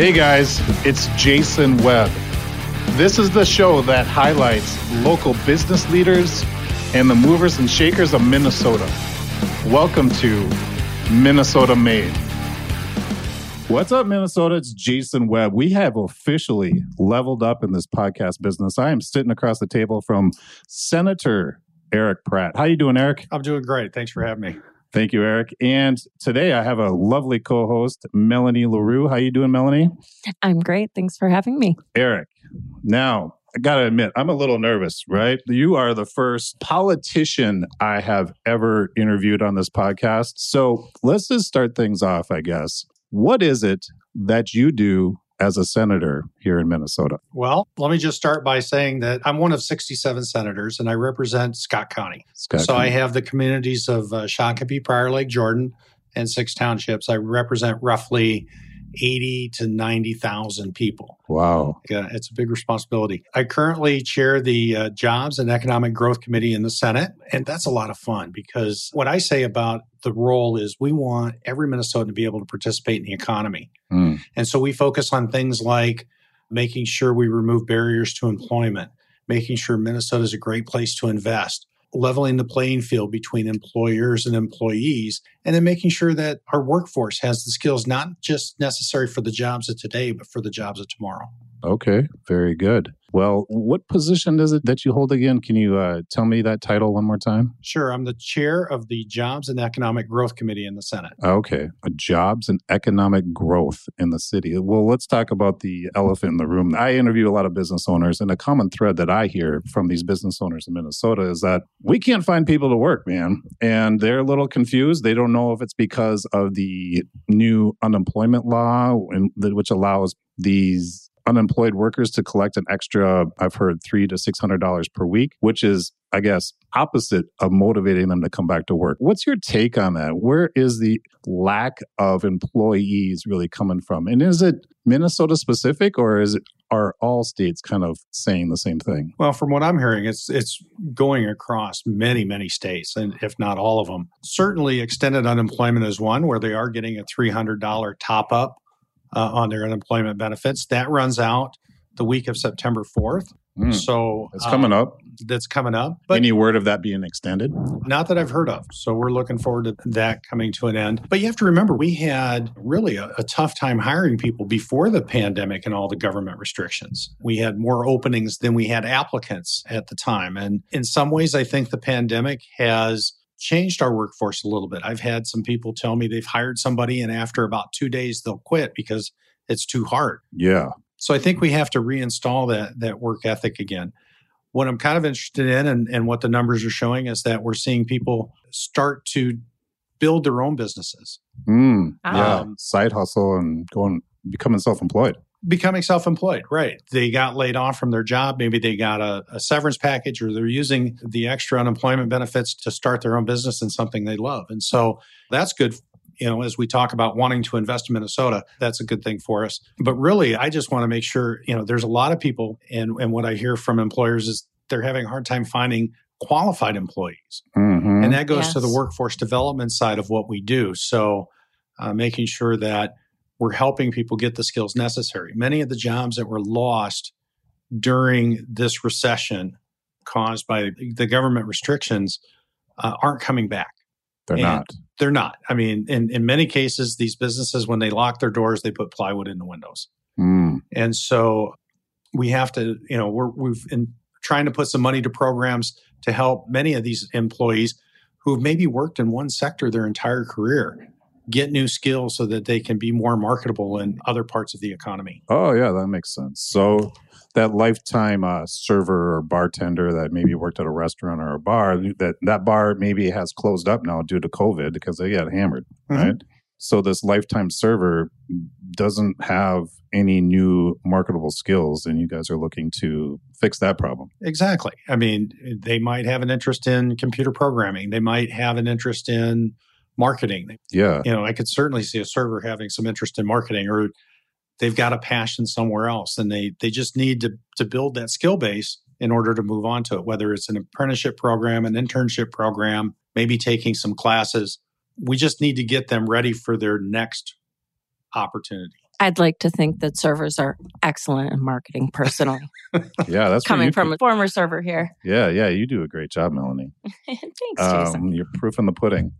Hey guys, it's Jason Webb. This is the show that highlights local business leaders and the movers and shakers of Minnesota. Welcome to Minnesota Made. What's up, Minnesota? It's Jason Webb. We have officially leveled up in this podcast business. I am sitting across the table from Senator Eric Pratt. How are you doing, Eric? I'm doing great. Thanks for having me. Thank you, Eric. And today I have a lovely co-host, Melanie LaRue. How are you doing, Melanie? I'm great. Thanks for having me. Eric. Now, I got to admit, I'm a little nervous, right? You are the first politician I have ever interviewed on this podcast. So let's just start things off, I guess. What is it that you do as a senator here in Minnesota? Well, let me just start by saying that I'm one of 67 senators and I represent Scott County. Scott so County. I have the communities of uh, Shakopee, Prior Lake, Jordan, and six townships. I represent roughly 80 to 90,000 people. Wow. Yeah, it's a big responsibility. I currently chair the uh, Jobs and Economic Growth Committee in the Senate, and that's a lot of fun because what I say about the role is we want every Minnesotan to be able to participate in the economy. Mm. And so we focus on things like making sure we remove barriers to employment, making sure Minnesota is a great place to invest, leveling the playing field between employers and employees, and then making sure that our workforce has the skills not just necessary for the jobs of today, but for the jobs of tomorrow. Okay, very good. Well, what position is it that you hold again? Can you uh, tell me that title one more time? Sure, I'm the chair of the Jobs and Economic Growth Committee in the Senate. Okay, jobs and economic growth in the city. Well, let's talk about the elephant in the room. I interview a lot of business owners, and a common thread that I hear from these business owners in Minnesota is that we can't find people to work, man. And they're a little confused. They don't know if it's because of the new unemployment law, which allows these unemployed workers to collect an extra i've heard three to six hundred dollars per week which is i guess opposite of motivating them to come back to work. What's your take on that? Where is the lack of employees really coming from? And is it minnesota specific or is it are all states kind of saying the same thing? Well from what i'm hearing it's it's going across many many states and if not all of them certainly extended unemployment is one where they are getting a $300 top up uh, on their unemployment benefits. That runs out the week of September 4th. Mm. So it's coming um, up. That's coming up. But Any word of that being extended? not that I've heard of. So we're looking forward to that coming to an end. But you have to remember, we had really a, a tough time hiring people before the pandemic and all the government restrictions. We had more openings than we had applicants at the time. And in some ways, I think the pandemic has changed our workforce a little bit. I've had some people tell me they've hired somebody and after about two days they'll quit because it's too hard. Yeah. So I think we have to reinstall that that work ethic again. What I'm kind of interested in and, and what the numbers are showing is that we're seeing people start to build their own businesses. Mm, yeah. Um, Side hustle and going becoming self-employed. Becoming self-employed right. They got laid off from their job. Maybe they got a, a, severance package or they're using the extra unemployment benefits to start their own business in something they love. And so that's good you know as we talk about wanting to invest in minnesota that's a good thing for us. But really i just want to make sure you know there's a lot of people and, and what i hear from employers is they're having a hard time finding qualified employees. Mhm. and that goes to the workforce development side of what we do. So uh, making sure that we're helping people get the skills necessary. Many of the jobs that were lost during this recession caused by the government restrictions uh, aren't coming back. They're and not. they're not. I mean in, in many cases these businesses when they lock their doors they put plywood in the windows. Mm. and so we have to, you know, we're we've been trying to put some money to programs to help many of these employees who've maybe worked in one sector their entire career get new skills so that they can be more marketable in other parts of the economy. Oh yeah, that makes sense. So that lifetime uh, server or bartender that maybe worked at a restaurant or a bar that that bar maybe has closed up now due to COVID because they got hammered, Mhm. right? So this lifetime server doesn't have any new marketable skills, and you guys are looking to fix that problem. Exactly. I mean, they might have an interest in computer programming. They might have an interest in marketing. Yeah, You know, I could certainly see a server having some interest in marketing or they've got a passion somewhere else and they they just need to to build that skill base in order to move on to it whether it's an apprenticeship program an internship program maybe taking some classes we just need to get them ready for their next opportunity I'd like to think that servers are excellent in marketing personally. yeah, that's coming from a former server here. Yeah, yeah, you do a great job, Melanie. Thanks, Jason. Um, you're proof in the pudding.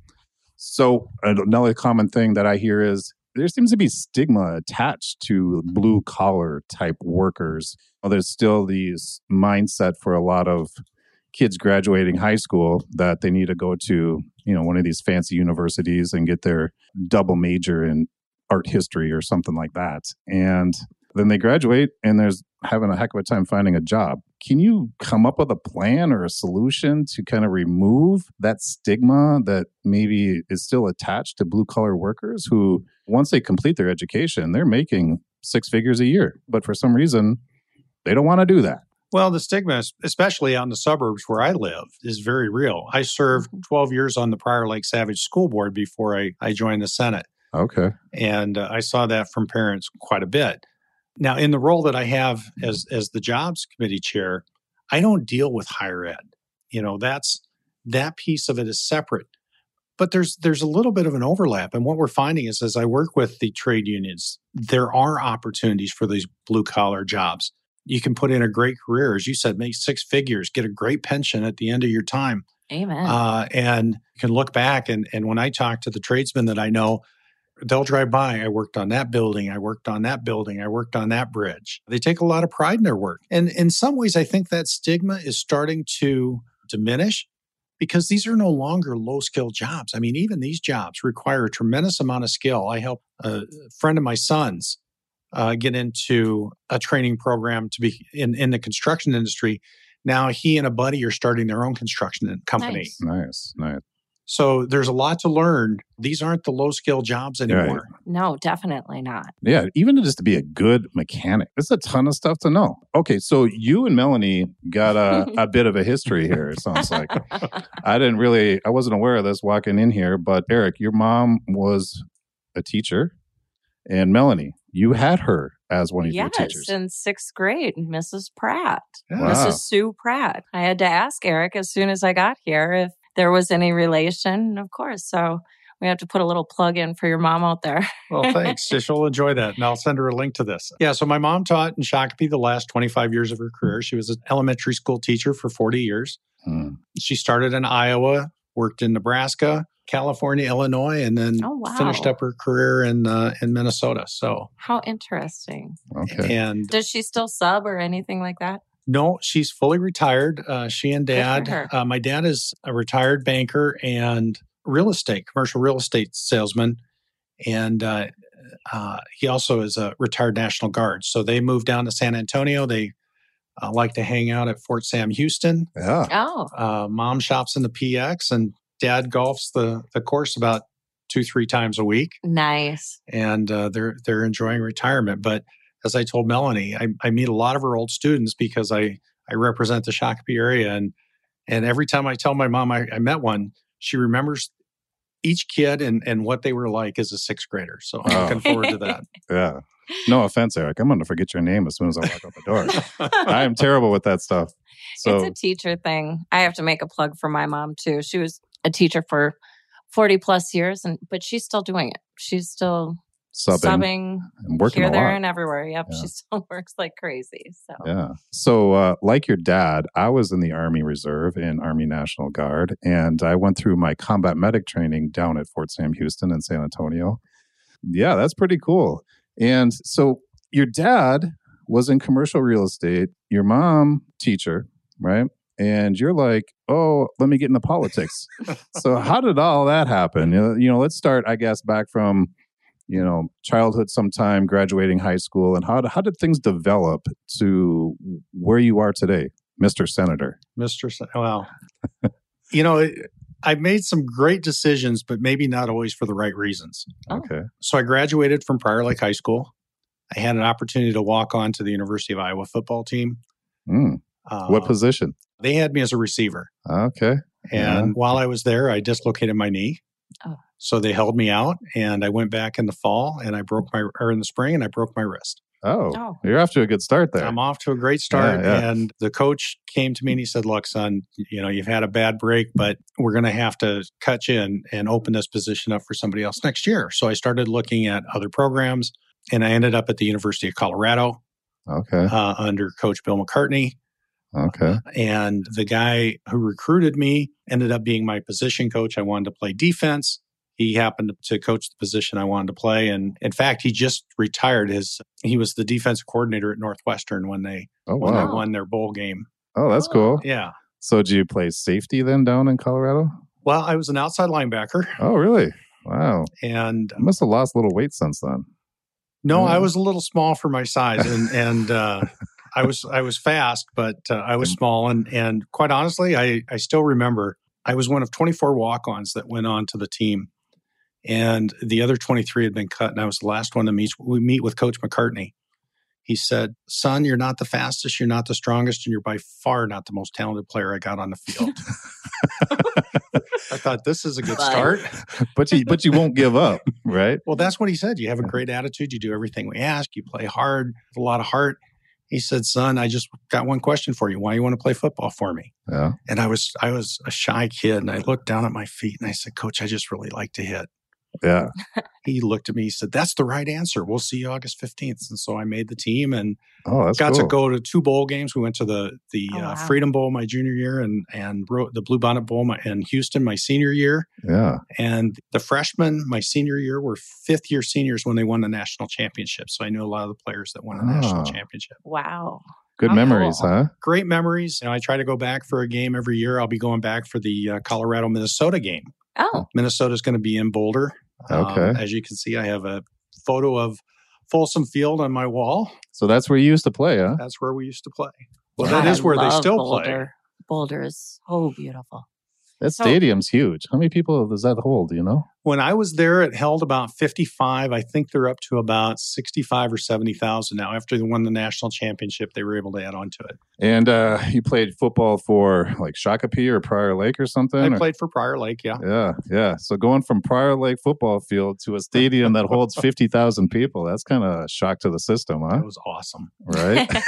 So uh, another common thing that I hear is there seems to be stigma attached to blue collar type workers. Well, there's still these mindset for a lot of kids graduating high school that they need to go to you know one of these fancy universities and get their double major in art history or something like that and then they graduate and there's having a heck of a time finding a job can you come up with a plan or a solution to kind of remove that stigma that maybe is still attached to blue collar workers who once they complete their education they're making six figures a year but for some reason they don't want to do that well, the stigma, especially out in the suburbs where I live, is very real. I served mm-hmm. 12 years on the Prior Lake Savage School Board before I, I joined the Senate. Okay. And uh, I saw that from parents quite a bit. Now, in the role that I have as, as the Jobs Committee Chair, I don't deal with higher ed. You know, that's that piece of it is separate. But there's there's a little bit of an overlap. And what we're finding is as I work with the trade unions, there are opportunities for these blue collar jobs you can put in a great career. As you said, make six figures, get a great pension at the end of your time. Amen. Uh, and you can look back and, and when I talk to the tradesmen that I know, they'll drive by. I worked on that building. I worked on that building. I worked on that bridge. They take a lot of pride in their work. And in some ways, I think that stigma is starting to diminish because these are no longer low skill jobs. I mean, even these jobs require a tremendous amount of skill. I help a friend of my son's uh, get into a training program to be in, in the construction industry. Now he and a buddy are starting their own construction company. Nice, nice. nice. So there's a lot to learn. These aren't the low skill jobs anymore. No, definitely not. Yeah, even just to be a good mechanic, there's a ton of stuff to know. Okay, so you and Melanie got a, a bit of a history here, it sounds like. I didn't really, I wasn't aware of this walking in here, but Eric, your mom was a teacher. And Melanie, you had her as one of yes, your teachers. Yes, in sixth grade, Mrs. Pratt, wow. Mrs. Sue Pratt. I had to ask Eric as soon as I got here if there was any relation, of course. So we have to put a little plug in for your mom out there. well, thanks. She'll enjoy that. And I'll send her a link to this. Yeah. So my mom taught in Shakopee the last 25 years of her career. She was an elementary school teacher for 40 years. Hmm. She started in Iowa, worked in Nebraska, California, Illinois, and then oh, wow. finished up her career in uh, in Minnesota. So how interesting. Okay. And does she still sub or anything like that? No, she's fully retired. Uh, she and dad. Uh, my dad is a retired banker and real estate, commercial real estate salesman, and uh, uh, he also is a retired National Guard. So they moved down to San Antonio. They uh, like to hang out at Fort Sam Houston. Yeah. Oh. mom shops in the PX, and dad golfs the the course about two three times a week. Nice. And uh, they're they're enjoying retirement. But as I told Melanie, I, I meet a lot of her old students because I I represent the Shakopee area, and and every time I tell my mom I, I met one, she remembers each kid and and what they were like as a sixth grader. So I'm oh. looking forward to that. Yeah. No offense, Eric. I'm going to forget your name as soon as I walk out the door. I am terrible with that stuff. So it's a teacher thing. I have to make a plug for my mom too. She was a teacher for 40 plus years and but she's still doing it she's still subbing, subbing and working here there lot. and everywhere yep yeah. she still works like crazy so yeah so uh, like your dad i was in the army reserve in army national guard and i went through my combat medic training down at fort sam houston in san antonio yeah that's pretty cool and so your dad was in commercial real estate your mom teacher right and you're like, oh, let me get into politics. so how did all that happen? You know, let's start, I guess, back from you know childhood, sometime graduating high school, and how how did things develop to where you are today, Mister Senator? Mister, Sen- well, you know. I've made some great decisions, but maybe not always for the right reasons. Okay. So I graduated from Prior Lake High School. I had an opportunity to walk on to the University of Iowa football team. Mm. Uh, what position? They had me as a receiver. Okay. And yeah. while I was there, I dislocated my knee. Oh. So they held me out and I went back in the fall and I broke my, or in the spring and I broke my wrist. Oh, oh. you're off to a good start there. I'm off to a great start. Yeah, yeah. And the coach came to me and he said, Look, son, you know, you've had a bad break, but we're going to have to cut you in and open this position up for somebody else next year. So I started looking at other programs. and I ended up at the University of Colorado. Okay. Uh, under Coach Bill McCartney. Okay. And the guy who recruited me ended up being my position coach. I wanted to play defense. He happened to coach the position I wanted to play. And in fact, he just retired his, he was the defensive coordinator at Northwestern when they, oh, wow. when they won their bowl game. Oh, that's cool. Yeah. So, do you play safety then down in Colorado? Well, I was an outside linebacker. Oh, really? Wow. And you must have lost a little weight since then. No, yeah. I was a little small for my size, and and uh, I was I was fast, but uh, I was small, and and quite honestly, I I still remember I was one of 24 walk-ons that went on to the team, and the other 23 had been cut, and I was the last one to meet we meet with Coach McCartney, he said, Son, you're not the fastest, you're not the strongest, and you're by far not the most talented player I got on the field. I thought this is a good start. but you but you won't give up, right? Well, that's what he said. You have a great attitude, you do everything we ask, you play hard, with a lot of heart. He said, "Son, I just got one question for you. Why do you want to play football for me?" Yeah. And I was I was a shy kid, and I looked down at my feet, and I said, "Coach, I just really like to hit." Yeah. he looked at me, he said, That's the right answer. We'll see you August 15th. And so I made the team and oh, got cool. to go to two bowl games. We went to the the oh, uh, wow. Freedom Bowl my junior year and and the Blue Bonnet Bowl my, in Houston my senior year. Yeah. And the freshmen my senior year were fifth year seniors when they won the national championship. So I knew a lot of the players that won the oh. national championship. Wow. Good memories, cool. huh? Great memories. You know, I try to go back for a game every year. I'll be going back for the uh, Colorado Minnesota game. Oh. Minnesota's going to be in Boulder. Okay. Um, as you can see, I have a photo of Folsom Field on my wall. So that's where you used to play, huh? That's where we used to play. Well, God, that is where they still Boulder. play. Boulder is so beautiful. That stadium's huge. How many people does that hold? Do you know? When I was there, it held about 55. I think they're up to about 65 or 70,000 now. After they won the national championship, they were able to add on to it. And uh, you played football for like Shakopee or Prior Lake or something? I or? played for Prior Lake, yeah. Yeah, yeah. So going from Prior Lake football field to a stadium that holds 50,000 people, that's kind of a shock to the system, huh? That was awesome. Right?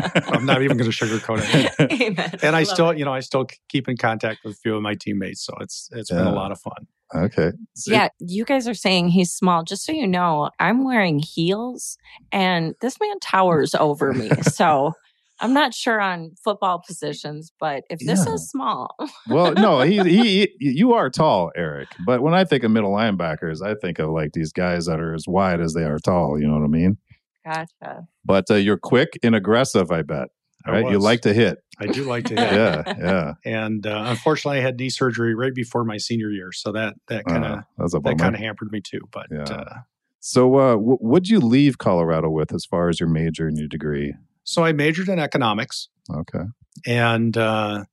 I'm not even going to sugarcoat it. Amen. And I, I still, it. you know, I still keep in contact with a few of my teammates. So it's it's yeah. been a lot of fun. Okay. So, yeah, you guys are saying he's small. Just so you know, I'm wearing heels and this man towers over me. So I'm not sure on football positions, but if this yeah. is small. well, no, he, he, you are tall, Eric. But when I think of middle linebackers, I think of like these guys that are as wide as they are tall. You know what I mean? Gotcha. But uh, you're quick and aggressive, I bet. Right? You like to hit. I do like to hit. yeah, yeah. And uh, unfortunately, I had knee surgery right before my senior year, so that that kind of uh, that kind of hampered me too. But yeah. Uh, so, uh, w- what'd you leave Colorado with as far as your major and your degree? So, I majored in economics. Okay. And uh,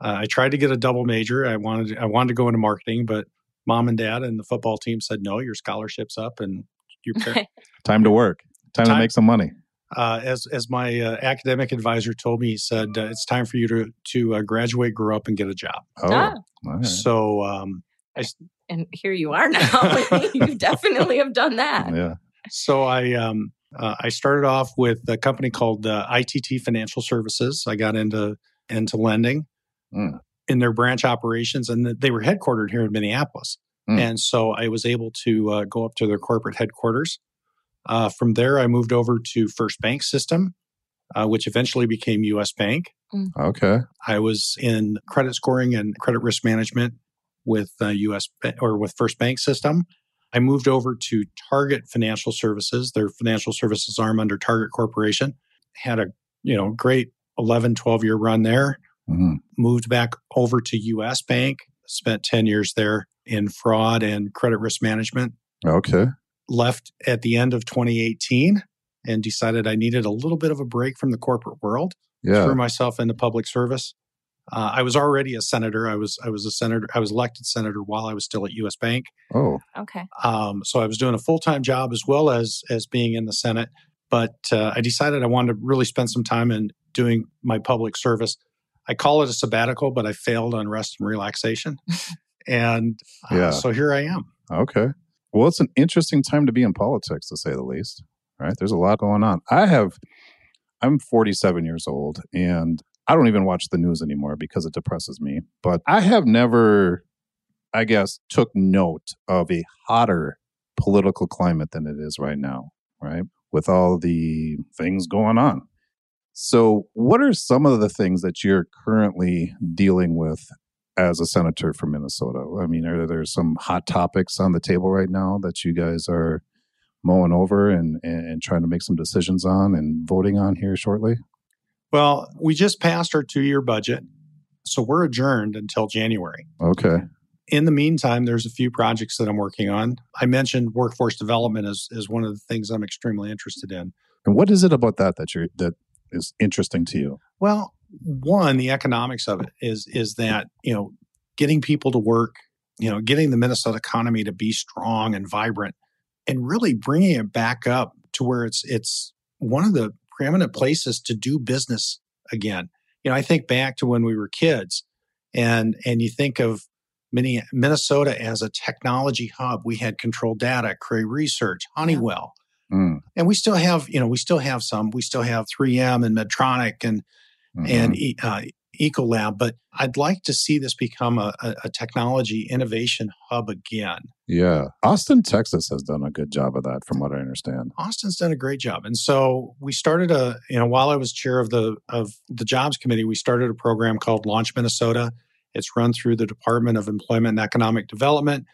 uh, I tried to get a double major. I wanted I wanted to go into marketing, but mom and dad and the football team said no. Your scholarship's up, and you time to work. Time, time to make some money uh, as as my uh, academic advisor told me, he said uh, it's time for you to to uh, graduate, grow up, and get a job. Oh, ah. right. so um, I, and here you are now. you definitely have done that. Yeah. So I um, uh, I started off with a company called uh, ITT Financial Services. I got into into lending mm. in their branch operations, and they were headquartered here in Minneapolis. Mm. And so I was able to go up to their corporate headquarters uh, from there, I moved over to First Bank System, uh, which eventually became US Bank. Mm. Okay. I was in credit scoring and credit risk management with uh, US or with First Bank System. I moved over to Target Financial Services, their financial services arm under Target Corporation. Had a you know great 11, 12 year run there. Mm-hmm. Moved back over to US Bank, spent 10 years there in fraud and credit risk management. Okay left at the end of 2018 and decided I needed a little bit of a break from the corporate world. Yeah. Threw myself into public service. Uh, I was already a senator. I was I was a senator. I was elected senator while I was still at U.S. Bank. Oh, okay. Um, so I was doing a full time job as well as as being in the Senate. But uh, I decided I wanted to really spend some time in doing my public service. I call it a sabbatical, but I failed on rest and relaxation. and uh, yeah. so here I am. Okay. Well, it's an interesting time to be in politics, to say the least. Right? There's a lot going on. I have, I'm 47 years old, and I don't even watch the news anymore because it depresses me. But I have never, I guess, took note of a hotter political climate than it is right now. right? With all the things going on. So, what are some of the things that you're currently dealing with as a senator from Minnesota? I mean, are there some hot topics on the table right now that you guys are mowing over and, and trying to make some decisions on and voting on here shortly? Well, we just passed our two year budget. So we're adjourned until January. Okay. In the meantime, there's a few projects that I'm working on. I mentioned workforce development as, as one of the things I'm extremely interested in. And what is it about that that you're that is interesting to you? Well, one, the economics of it is is that you know getting people to work, you know, getting the Minnesota economy to be strong and vibrant, and really bringing it back up to where it's it's one of the preeminent places to do business again. You know, I think back to when we were kids, and and you think of Minnesota as a technology hub. We had Control Data, Cray Research, Honeywell. Mm. And we still have, you know, we still have some. We still have 3M and Medtronic and mm-hmm. and uh, Ecolab. But I'd like to see this become a, a, technology innovation hub again. Yeah, Austin, Texas has done a good job of that, from what I understand. Austin's done a great job, and so we started a, you know, while I was chair of the of the jobs committee, we started a program called Launch Minnesota it's run through the Department of Employment and Economic Development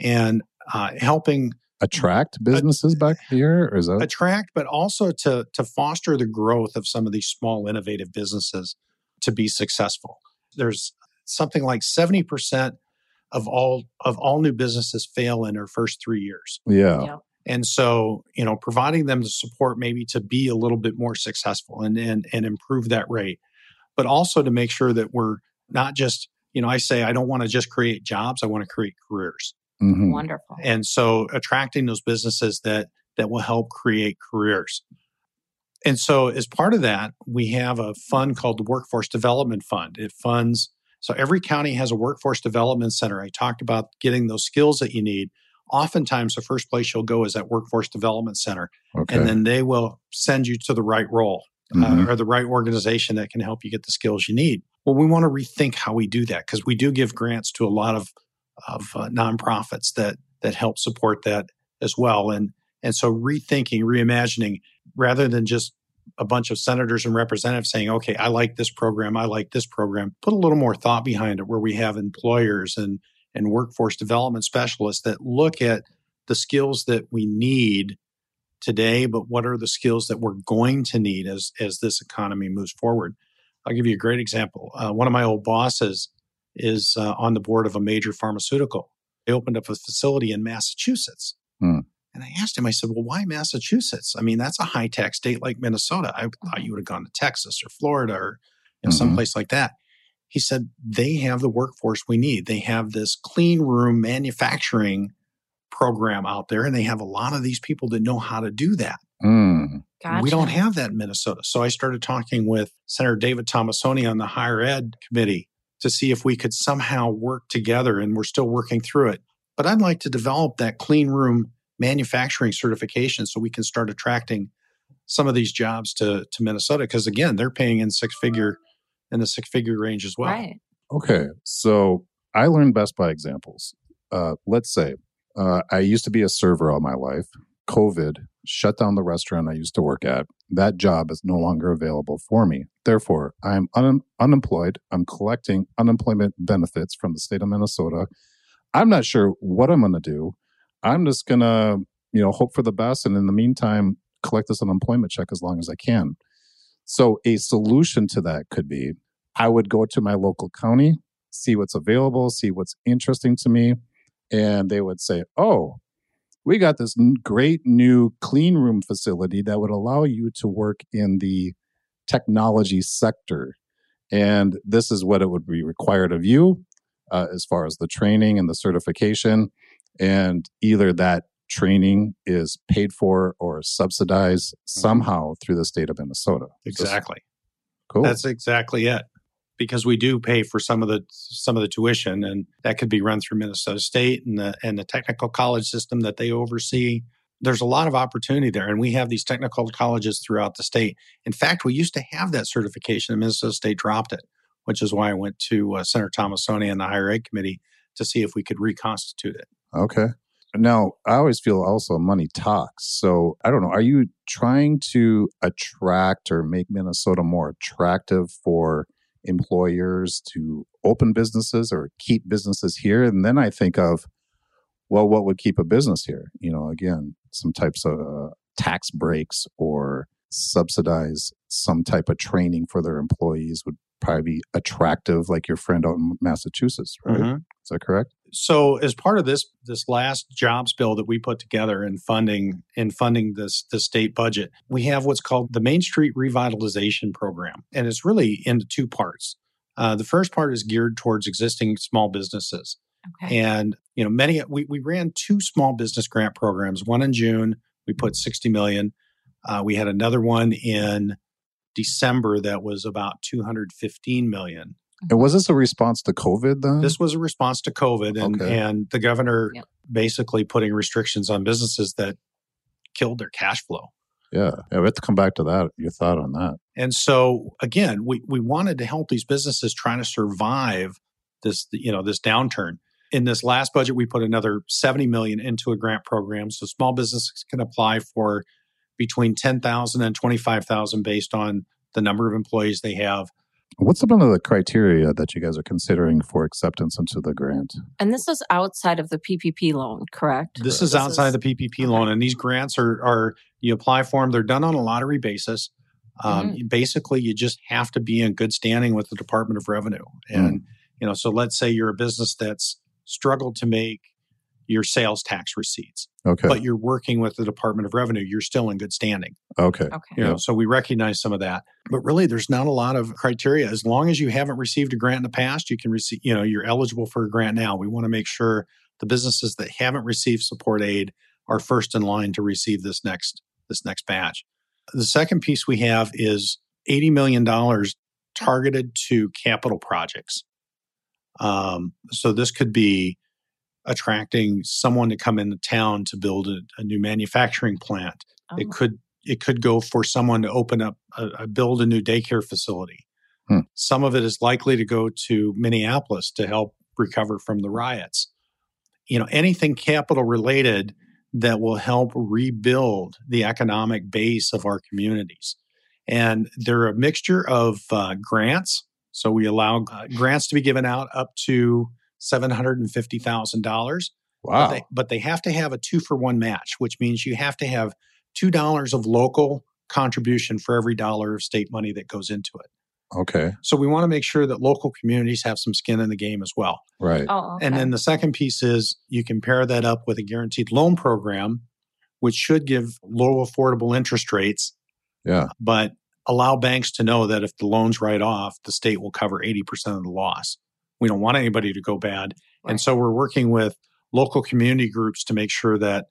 and uh, helping attract businesses back here or is that attract but also to to foster the growth of some of these small innovative businesses to be successful there's something like 70% of all of all new businesses fail in their first 3 years yeah. yeah. and so you know providing them the support maybe to be a little bit more successful and and, and improve that rate but also to make sure that we're not just you know, I say I don't want to just create jobs, I want to create careers. Mm-hmm. Wonderful. And so attracting those businesses that that will help create careers. And so as part of that, we have a fund called the Workforce Development Fund. It funds so every county has a workforce development center. I talked about getting those skills that you need. Oftentimes the first place you'll go is that workforce development center. Okay. And then they will send you to the right role uh, mm-hmm. uh, or the right organization that can help you get the skills you need. Well, we want to rethink how we do that because we do give grants to a lot of of uh, nonprofits that that help support that as well. And and so rethinking, reimagining, rather than just a bunch of senators and representatives saying, "Okay, I like this program, I like this program," put a little more thought behind it, where we have employers and and workforce development specialists that look at the skills that we need today, but what are the skills that we're going to need as as this economy moves forward? I'll give you a great example. Uh, one of my old bosses is uh, on the board of a major pharmaceutical. They opened up a facility in Massachusetts. Hmm. And I asked him, I said, well, why Massachusetts? I mean, that's a high tax state like Minnesota. I thought you would have gone to Texas or Florida or you know, mm-hmm. someplace like that. He said, they have the workforce we need. They have this clean room manufacturing program out there, and they have a lot of these people that know how to do that. Mm. Gotcha. We don't have that in Minnesota. So I started talking with Senator David Tomassoni on the higher ed committee to see if we could somehow work together, and we're still working through it. But I'd like to develop that clean room manufacturing certification so we can start attracting some of these jobs to, to Minnesota. Because again, they're paying in six figure in the six figure range as well. Right. Okay. So I learned best by examples. Uh, let's say uh, I used to be a server all my life. COVID shut down the restaurant I used to work at. That job is no longer available for me. Therefore, I am un- unemployed. I'm collecting unemployment benefits from the state of Minnesota. I'm not sure what I'm going to do. I'm just going to, you know, hope for the best and in the meantime collect this unemployment check as long as I can. So, a solution to that could be I would go to my local county, see what's available, see what's interesting to me, and they would say, "Oh, we got this great new clean room facility that would allow you to work in the technology sector. And this is what it would be required of you uh, as far as the training and the certification. And either that training is paid for or subsidized mm-hmm. somehow through the state of Minnesota. Exactly. cool. That's exactly it because we do pay for some of the some of the tuition, and that could be run through Minnesota State and the and the technical college system that they oversee. There's a lot of opportunity there, and we have these technical colleges throughout the state. In fact, we used to have that certification, and Minnesota State dropped it, which is why I went to uh, Senator Tomassoni and the Higher Ed Committee to see if we could reconstitute it. Okay. Now, I always feel also money talks. So I don't know. Are you trying to attract or make Minnesota more attractive for employers to open businesses or keep businesses here? And then I think of, well, what would keep a business here? You know, again, some types of uh, tax breaks or subsidize some type of training for their employees would probably be attractive, like your friend out in Massachusetts, right? Mm-hmm. Is that correct? So, as part of this this last jobs bill that we put together in funding in funding this the state budget, we have what's called the Main Street Revitalization Program, and it's really into two parts. Uh, the first part is geared towards existing small businesses, okay. and you know many we we ran two small business grant programs. One in June, we put sixty million. Uh, we had another one in December that was about 215 million. And was mm-hmm. this a response to COVID then? This was a response to COVID and, okay. and the governor yep. basically putting restrictions on businesses that killed their cash flow. Yeah. yeah. We have to come back to that, your thought on that. And so again, we, we wanted to help these businesses trying to survive this, you know, this downturn. In this last budget, we put another 70 million into a grant program. So small businesses can apply for between 10,000 and 25,000 based on the number of employees they have. What's some of the criteria that you guys are considering for acceptance into the grant? And this is outside of the PPP loan, correct? This is outside is, the PPP okay. loan, and these grants are are you apply for them. They're done on a lottery basis. Um, mm-hmm. Basically, you just have to be in good standing with the Department of Revenue, and mm. you know. So let's say you're a business that's struggled to make your sales tax receipts. Okay. But you're working with the Department of Revenue, you're still in good standing. Okay. Okay. You know, so we recognize some of that. But really there's not a lot of criteria. As long as you haven't received a grant in the past, you can receive, you know, you're eligible for a grant now. We want to make sure the businesses that haven't received support aid are first in line to receive this next this next batch. The second piece we have is $80 million targeted to capital projects. Um, so this could be attracting someone to come into town to build a, a new manufacturing plant. Oh. It could it could go for someone to open up a, a build a new daycare facility. Hmm. Some of it is likely to go to Minneapolis to help recover from the riots. You know, anything capital related that will help rebuild the economic base of our communities. And they're a mixture of uh, grants. So we allow uh, grants to be given out up to $750,000. Wow. But they, but they have to have a two for one match, which means you have to have $2 of local contribution for every dollar of state money that goes into it. Okay. So we want to make sure that local communities have some skin in the game as well. Right. Oh, okay. And then the second piece is you can pair that up with a guaranteed loan program, which should give low affordable interest rates. Yeah. But allow banks to know that if the loans write off, the state will cover 80% of the loss. We don't want anybody to go bad. Right. And so we're working with local community groups to make sure that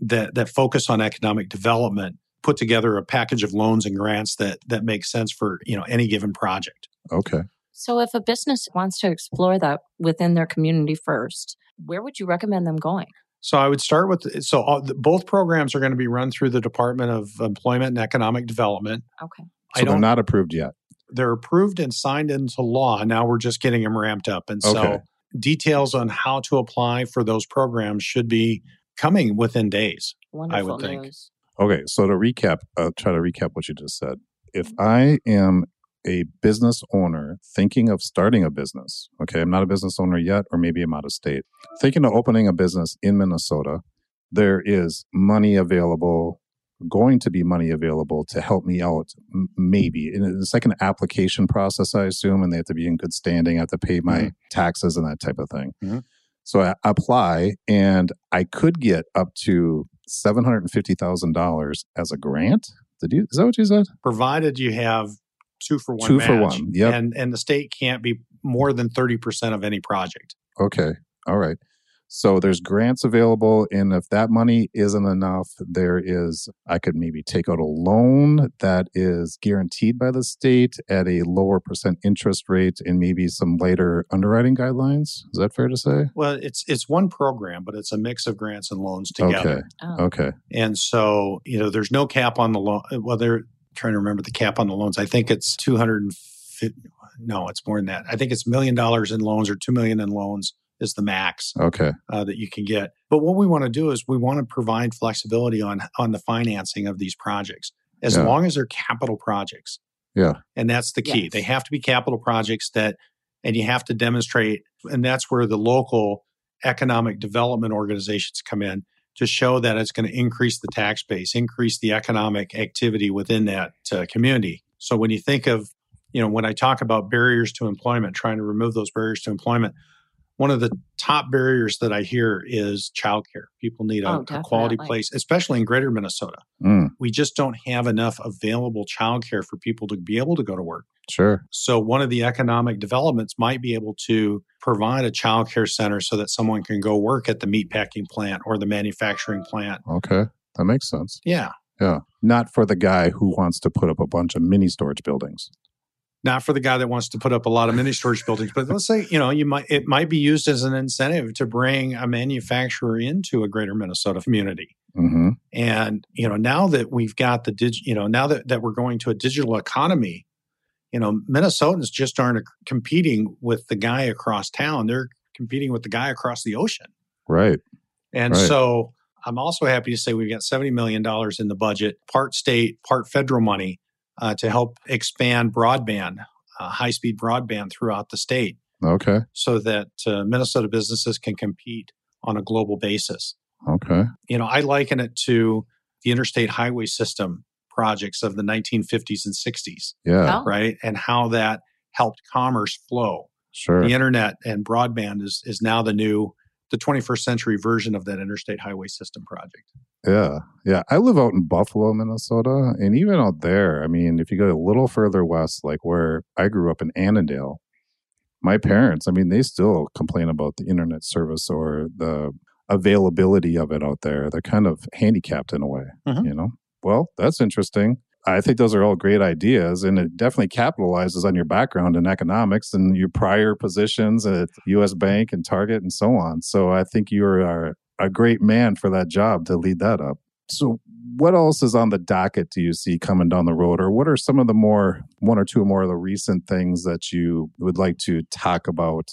that that focus on economic development put together a package of loans and grants that that makes sense for, you know, any given project. Okay. So if a business wants to explore that within their community first, where would you recommend them going? So I would start with so all, both programs are going to be run through the Department of Employment and Economic Development. Okay. So they're not approved yet they're approved and signed into law. Now we're just getting them ramped up. And so okay. details on how to apply for those programs should be coming within days, Wonderful I would think. News. Okay. So to recap, I'll try to recap what you just said. If mm-hmm. I am a business owner thinking of starting a business, okay, I'm not a business owner yet, or maybe I'm out of state, thinking of opening a business in Minnesota, there is money available going to be money available to help me out, m- maybe. And it's like an application process, I assume, and they have to be in good standing. I have to pay my mm-hmm. taxes and that type of thing. Mm-hmm. So I apply, and I could get up to seven hundred and fifty thousand dollars as a grant. Did you? Is that what you said? Provided you have two for one. Two match, for one. Yeah. And and the state can't be more than thirty percent of any project. Okay. All right. So there's grants available. And if that money isn't enough, there is, I could maybe take out a loan that is guaranteed by the state at a lower percent interest rate and maybe some later underwriting guidelines. Is that fair to say? Well, it's, it's one program, but it's a mix of grants and loans together. Okay. Oh. Okay. And so, you know, there's no cap on the loan. Well, they're trying to remember the cap on the loans. I think it's 250. No, it's more than that. I think it's million dollars in loans or 2 million in loans is the max okay uh, that you can get. But what we want to do is we want to provide flexibility on on the financing of these projects as Yeah. long as they're capital projects. Yeah. And that's the key. Yes. They have to be capital projects that and you have to demonstrate and that's where the local economic development organizations come in to show that it's going to increase the tax base, increase the economic activity within that uh, community. So when you think of, you know, when I talk about barriers to employment, trying to remove those barriers to employment, one of the top barriers that I hear is childcare. People need a, Oh, a quality place, especially in greater Minnesota. Mm, We just don't have enough available childcare for people to be able to go to work. sure So one of the economic developments might be able to provide a childcare center so that someone can go work at the meatpacking plant or the manufacturing plant. okay that makes sense Yeah. yeah not for the guy who wants to put up a bunch of mini storage buildings Not for the guy that wants to put up a lot of mini storage buildings, but let's say, you know, you might it might be used as an incentive to bring a manufacturer into a greater Minnesota community. hmm And, you know, now that we've got the dig, you know, now that, that we're going to a digital economy, you know, Minnesotans just aren't competing with the guy across town. They're competing with the guy across the ocean. right And Right. so I'm also happy to say we've got $70 million in the budget, part state, part federal money uh, to help expand broadband, uh, high speed broadband throughout the state okay so that uh, Minnesota businesses can compete on a global basis. okay You know, I liken it to the interstate highway system projects of the 1950s and 60s, yeah Oh. right? And how that helped commerce flow. sure The internet and broadband is is now the new the 21st century version of that interstate highway system project. Yeah. Yeah. I live out in Buffalo, Minnesota. And even out there, I mean, if you go a little further west, like where I grew up in Annandale, my parents, I mean, they still complain about the internet service or the availability of it out there. They're kind of handicapped in a way, Mhm. you know? Well, that's interesting. I think those are all great ideas, and it definitely capitalizes on your background in economics and your prior positions at U.S. Bank and Target and so on. So I think you are a great man for that job to lead that up. So, what else is on the docket do you see coming down the road, or what are some of the more one or two more of the recent things that you would like to talk about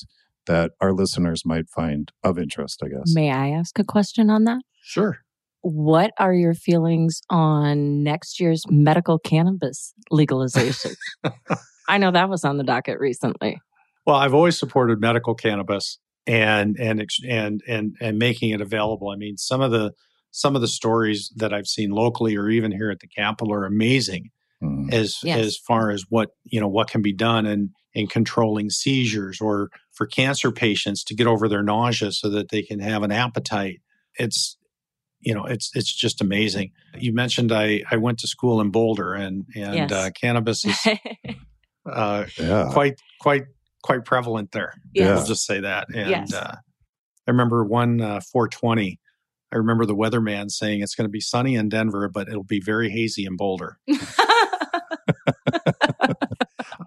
that our listeners might find of interest? I guess. May I ask a question on that? Sure. What are your feelings on next year's medical cannabis legalization? I know that was on the docket recently. Well, I've always supported medical cannabis and and ex- and and and making it available. I mean, some of the some of the stories that I've seen locally or even here at the Capitol are amazing Mm, as Yes. as far as what you know what can be done in in controlling seizures or for cancer patients to get over their nausea so that they can have an appetite. It's you know it's it's just amazing. You mentioned I I went to school in Boulder and and Yes. uh, cannabis is uh, yeah. quite quite quite prevalent there. Yeah. We'll just say that. And Yes. uh, I remember one uh, 420. I remember the weatherman saying it's going to be sunny in Denver, but it'll be very hazy in Boulder.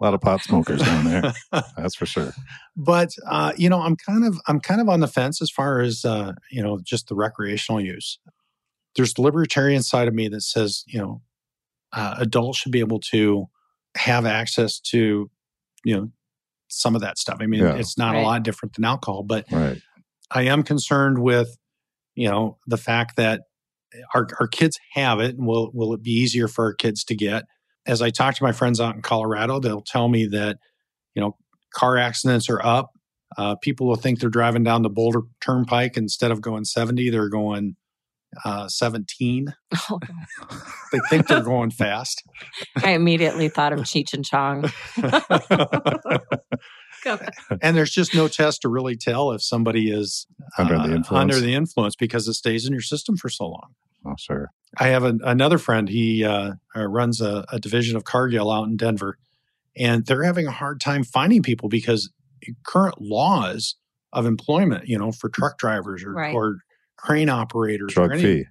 A lot of pot smokers down there. That's for sure. but uh, you know, I'm kind of I'm kind of on the fence as far as uh, you know just the recreational use. There's the libertarian side of me that says you know uh, adults should be able to have access to you know some of that stuff. I mean, Yeah. it's not a lot different than alcohol, but Right. I am concerned with, you know, the fact that our, our kids have it and will, will it be easier for our kids to get? As I talk to my friends out in Colorado, they'll tell me that, you know, car accidents are up. Uh, people will think they're driving down the Boulder Turnpike instead of going 70, they're going uh, 17. Oh, They think they're going fast. I immediately thought of Cheech and Chong. And there's just no test to really tell if somebody is Under the uh, influence. under the influence because it stays in your system for so long. Oh, sure. I have an, another friend. He uh, uh, runs a, a division of Cargill out in Denver, and they're having a hard time finding people because current laws of employment, you know, for truck drivers or, Right. or crane operators, or Drug any- fee.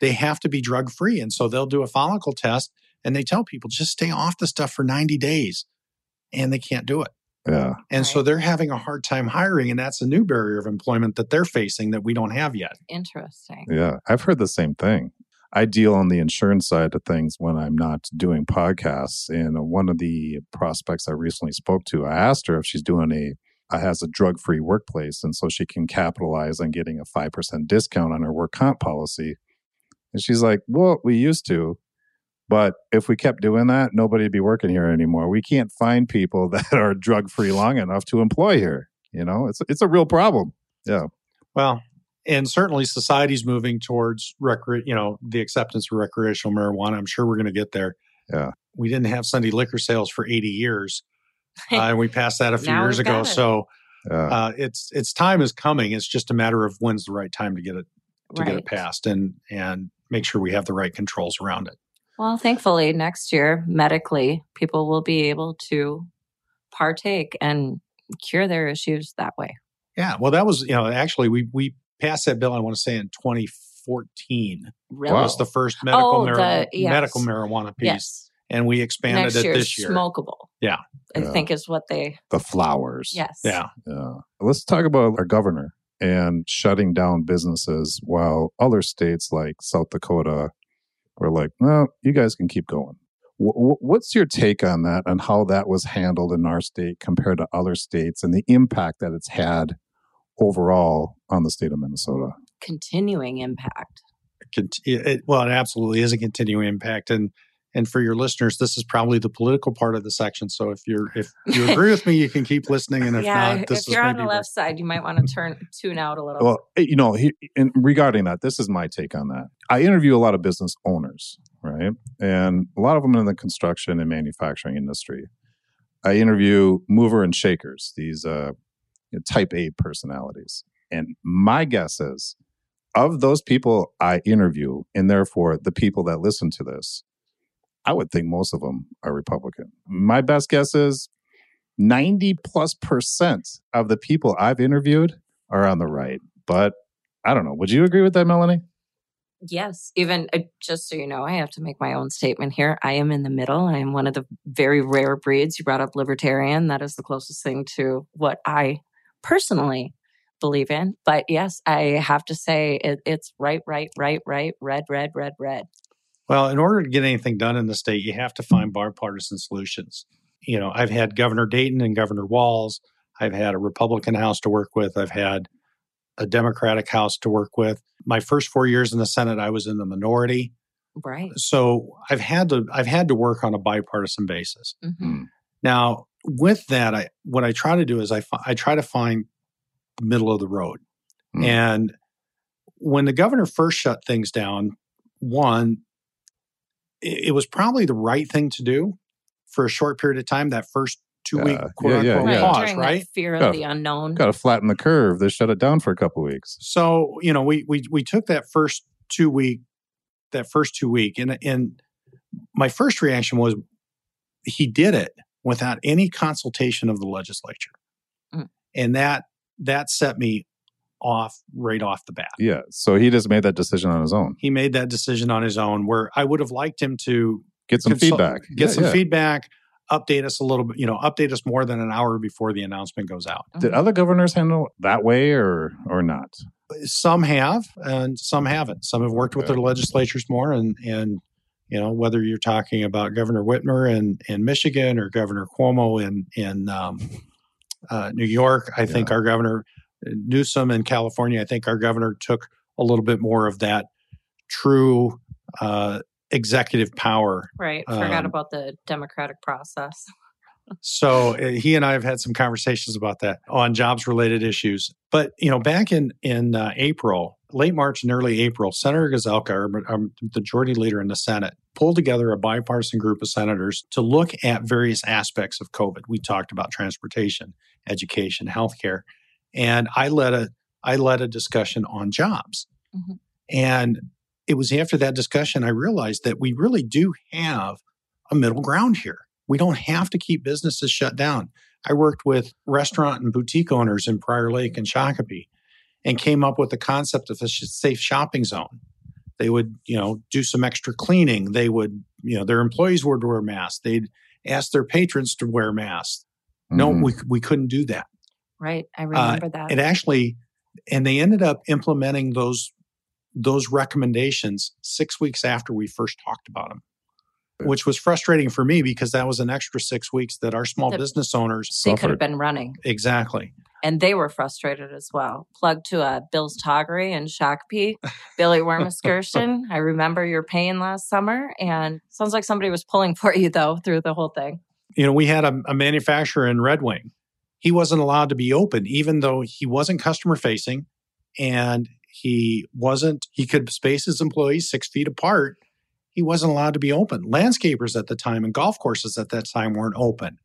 they have to be drug free, and so they'll do a follicle test, and they tell people just stay off the stuff for ninety days, and they can't do it. Yeah. And so they're having a hard time hiring, and that's a new barrier of employment that they're facing that we don't have yet. Interesting. Yeah, I've heard the same thing. I deal on the insurance side of things when I'm not doing podcasts. And one of the prospects I recently spoke to, I asked her if she's doing a uh, has a drug free workplace. And so she can capitalize on getting a 5% discount on her work comp policy. And she's like, Well, we used to. But if we kept doing that, nobody'd be working here anymore. We can't find people that are drug free long enough to employ here. You know, it's it's a real problem. Yeah. Well, and certainly society's moving towards recre- you know, the acceptance of recreational marijuana. I'm sure we're going to get there. Yeah. We didn't have Sunday liquor sales for 80 years. Uh, and we passed that a few years ago. So yeah. uh, it's it's time is coming. It's just a matter of when's the right time to get it to right. get it passed and and make sure we have the right controls around it. Well, thankfully, next year, medically, people will be able to partake and cure their issues that way. Yeah. Well, that was, you know, actually, we, we passed that bill, I want to say, in 2014. Really? That was the first medical, oh, marijuana, the, yes. medical marijuana piece. Yes. And we expanded Next it this year. Smokable. Yeah. I yeah. think is what they. The flowers. Yes. Yeah. Yeah. Let's talk about our governor and shutting down businesses while other states like South Dakota were like, well, you guys can keep going. W- what's your take on that and how that was handled in our state compared to other states and the impact that it's had overall on the state of Minnesota? Continuing impact. It, well, it absolutely is a continuing impact. And and for your listeners, this is probably the political part of the section. So if you're if you agree with me, you can keep listening, and if yeah, not, this if you're on the left side, you might want to turn tune out a little. Well, eh, you know, he, in, regarding that, this is my take on that. I interview a lot of business owners, right, and a lot of them in the construction and manufacturing industry. I interview mover and shakers, these uh, type A personalities, and my guess is of those people I interview, and therefore the people that listen to this, I would think most of them are Republican. My best guess is 90 plus percent of the people I've interviewed are on the right. But I don't know. Would you agree with that, Melanie? Yes. Even uh, just so you know, I have to make my own statement here. I am in the middle. I am one of the very rare breeds. You brought up libertarian. That is the closest thing to what I personally believe in. But yes, I have to say it, it's right, right, right, right, red, red, red, red. Well, in order to get anything done in the state, you have to find bipartisan solutions. You know, I've had Governor Dayton and Governor Walz. I've had a Republican House to work with. I've had a Democratic House to work with. My first four years in the Senate, I was in the minority. Right. So I've had to I've had to work on a bipartisan basis. Mm-hmm. Hmm. Now, with that, I what I try to do is I I try to find the middle of the road. Mm. And when the governor first shut things down, one, it, was probably the right thing to do for a short period of time. That first two week quote yeah, unquote yeah, pause, right? right? fear of the unknown. Got to flatten the curve. They shut it down for a couple weeks. So you know, we we we took that first two week, that first two week, and and my first reaction was he did it without any consultation of the legislature, mm. and that that set me off right off the bat. Yeah. So he just made that decision on his own. He made that decision on his own where I would have liked him to get some consult, feedback. Get yeah, some yeah. feedback, update us a little bit, you know, update us more than an hour before the announcement goes out. Did other governors handle that way or or not? Some have and some haven't. Some have worked okay. with their legislatures more and and you know, whether you're talking about Governor Whitmer in, in Michigan or Governor Cuomo in in um, uh, New York, I yeah. think our governor Newsom in California, I think our governor took a little bit more of that true uh, executive power. Right. Forgot um, about the democratic process. so uh, he and I have had some conversations about that on jobs related issues. But you know, back in in uh, April, late March and early April, Senator Gazelka, our, our majority leader in the Senate, pulled together a bipartisan group of senators to look at various aspects of COVID. We talked about transportation, education, healthcare, and I led a I led a discussion on jobs. Mm-hmm. And it was after that discussion I realized that we really do have a middle ground here. We don't have to keep businesses shut down. I worked with restaurant and boutique owners in Prior Lake and Shakopee and came up with the concept of a safe shopping zone. They would, you know, do some extra cleaning. They would, you know, their employees would wear masks. They'd ask their patrons to wear masks. Mm-hmm. No, we, we couldn't do that. Right. I uh, remember uh, that. It actually, and they ended up implementing those those recommendations six weeks after we first talked about them. which was frustrating for me because that was an extra six weeks that our small the, business owners they could have been running. Exactly. And they were frustrated as well. Plug to a uh, Bill's Toggery and Shakopee, Billy Worm excursion. I remember your pain last summer, and sounds like somebody was pulling for you though through the whole thing. You know, we had a, a manufacturer in Red Wing. He wasn't allowed to be open, even though he wasn't customer facing, and he wasn't. He could space his employees six feet apart he wasn't allowed to be open. Landscapers at the time and golf courses at that time weren't open,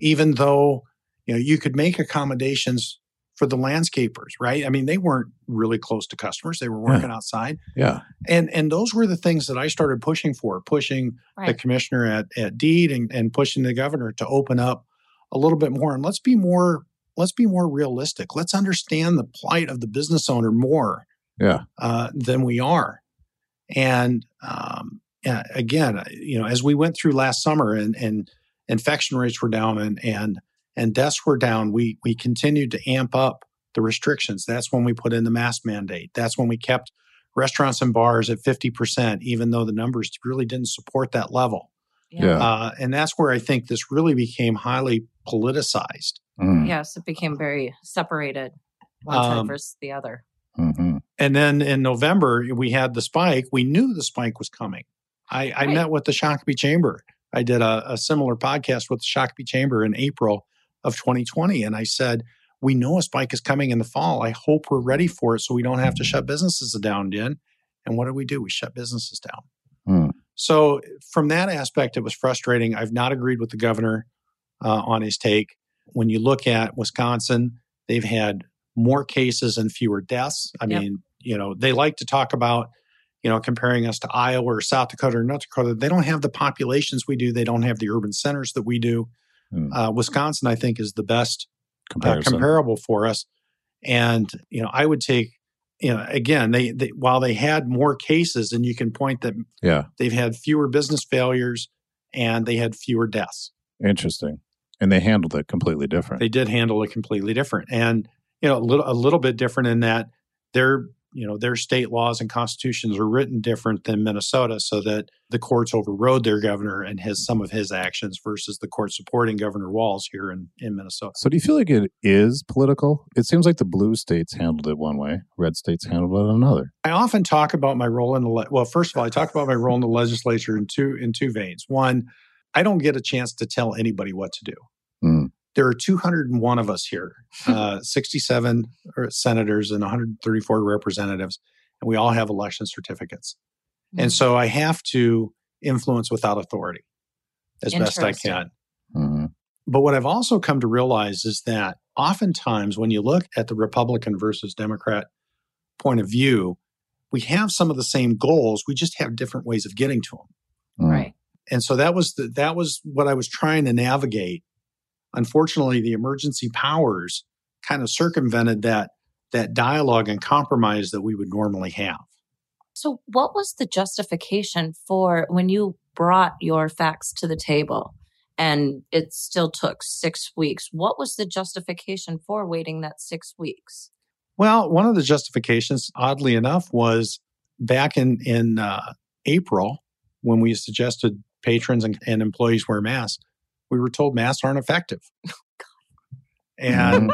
even though you know you could make accommodations for the landscapers, right? I mean, they weren't really close to customers; they were working yeah. outside. Yeah, and and those were the things that I started pushing for, pushing right. the commissioner at at DEED and, and pushing the governor to open up a little bit more. And let's be more let's be more realistic. Let's understand the plight of the business owner more yeah. Uh, than we are. And um, again, uh, you know, as we went through last summer and, and infection rates were down and, and, and deaths were down, we, we continued to amp up the restrictions. That's when we put in the mask mandate. That's when we kept restaurants and bars at 50%, even though the numbers really didn't support that level. Yeah. Uh, and that's where I think this really became highly politicized. Mm. Yes, it became very separated, one um, side versus the other. Mm-hmm. And then in November, we had the spike. We knew the spike was coming. I, I met with the Shakopee Chamber. I did a, a similar podcast with the Shakopee Chamber in April of 2020. And I said, we know a spike is coming in the fall. I hope we're ready for it so we don't have to shut businesses down, in. And what do we do? We shut businesses down. Hmm. So, from that aspect, it was frustrating. I've not agreed with the governor uh, on his take. When you look at Wisconsin, they've had more cases and fewer deaths. I yep. mean, you know, they like to talk about you know, comparing us to Iowa or South Dakota or North Dakota, they don't have the populations we do. They don't have the urban centers that we do. Mm. Uh, Wisconsin, I think, is the best uh, comparable for us. And you know, I would take you know again they, they while they had more cases, and you can point that yeah they've had fewer business failures and they had fewer deaths. Interesting, and they handled it completely different. They did handle it completely different, and you know a little a little bit different in that they're you know their state laws and constitutions are written different than Minnesota, so that the courts overrode their governor and his some of his actions versus the court supporting Governor Walz here in, in Minnesota. So, do you feel like it is political? It seems like the blue states handled it one way, red states handled it another. I often talk about my role in the le- well. First of all, I talk about my role in the legislature in two in two veins. One, I don't get a chance to tell anybody what to do. Mm there are 201 of us here, uh, 67 senators and 134 representatives, and we all have election certificates. Mm-hmm. And so I have to influence without authority as best I can. Mm-hmm. But what I've also come to realize is that oftentimes when you look at the Republican versus Democrat point of view, we have some of the same goals, we just have different ways of getting to them. Right. And so that was the, that was what I was trying to navigate Unfortunately, the emergency powers kind of circumvented that that dialogue and compromise that we would normally have. So, what was the justification for when you brought your facts to the table and it still took six weeks? What was the justification for waiting that six weeks? Well, one of the justifications, oddly enough, was back in in uh, April when we suggested patrons and, and employees wear masks we were told masks aren't effective. and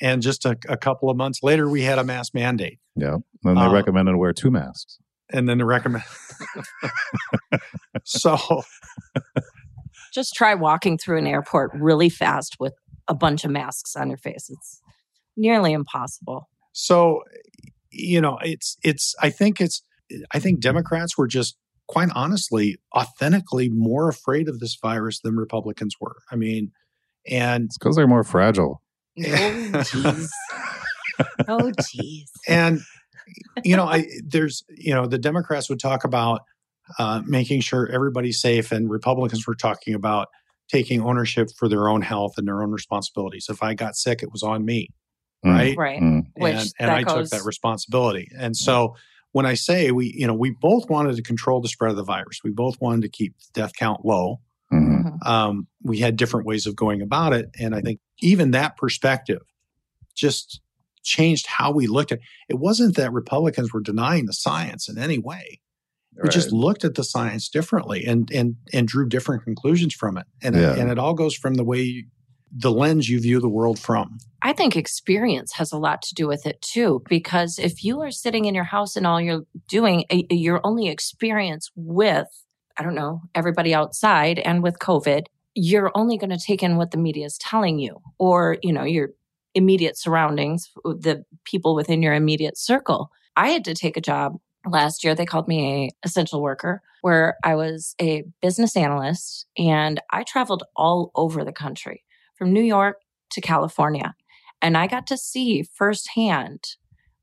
and just a, a, couple of months later, we had a mask mandate. Yeah. Then they uh, recommended to wear two masks. And then they recommend. so just try walking through an airport really fast with a bunch of masks on your face. It's nearly impossible. So, you know, it's, it's, I think it's, I think Democrats were just quite honestly, authentically more afraid of this virus than Republicans were. I mean, and it's because they're more fragile. Oh, jeez. oh, jeez. And, you know, I, there's, you know, the Democrats would talk about uh, making sure everybody's safe, and Republicans were talking about taking ownership for their own health and their own responsibilities. If I got sick, it was on me. Mm. Right. Right. Mm. And, and I goes... took that responsibility. And so, when I say we, you know, we both wanted to control the spread of the virus. We both wanted to keep the death count low. Mm-hmm. mm-hmm. Um, we had different ways of going about it, and I think even that perspective just changed how we looked at. It It wasn't that Republicans were denying the science in any way. We just looked at the science differently and and and drew different conclusions from it. And yeah. it, and it all goes from the way the lens you view the world from. I think experience has a lot to do with it too, because if you are sitting in your house and all you're doing, eh, eh, your only experience with, I don't know, everybody outside and with COVID, you're only going to take in what the media is telling you or, you know, your immediate surroundings, the people within your immediate circle. I had to take a job last year. They called me a essential worker where I was a business analyst and I traveled all over the country from New York to California. And I got to see firsthand,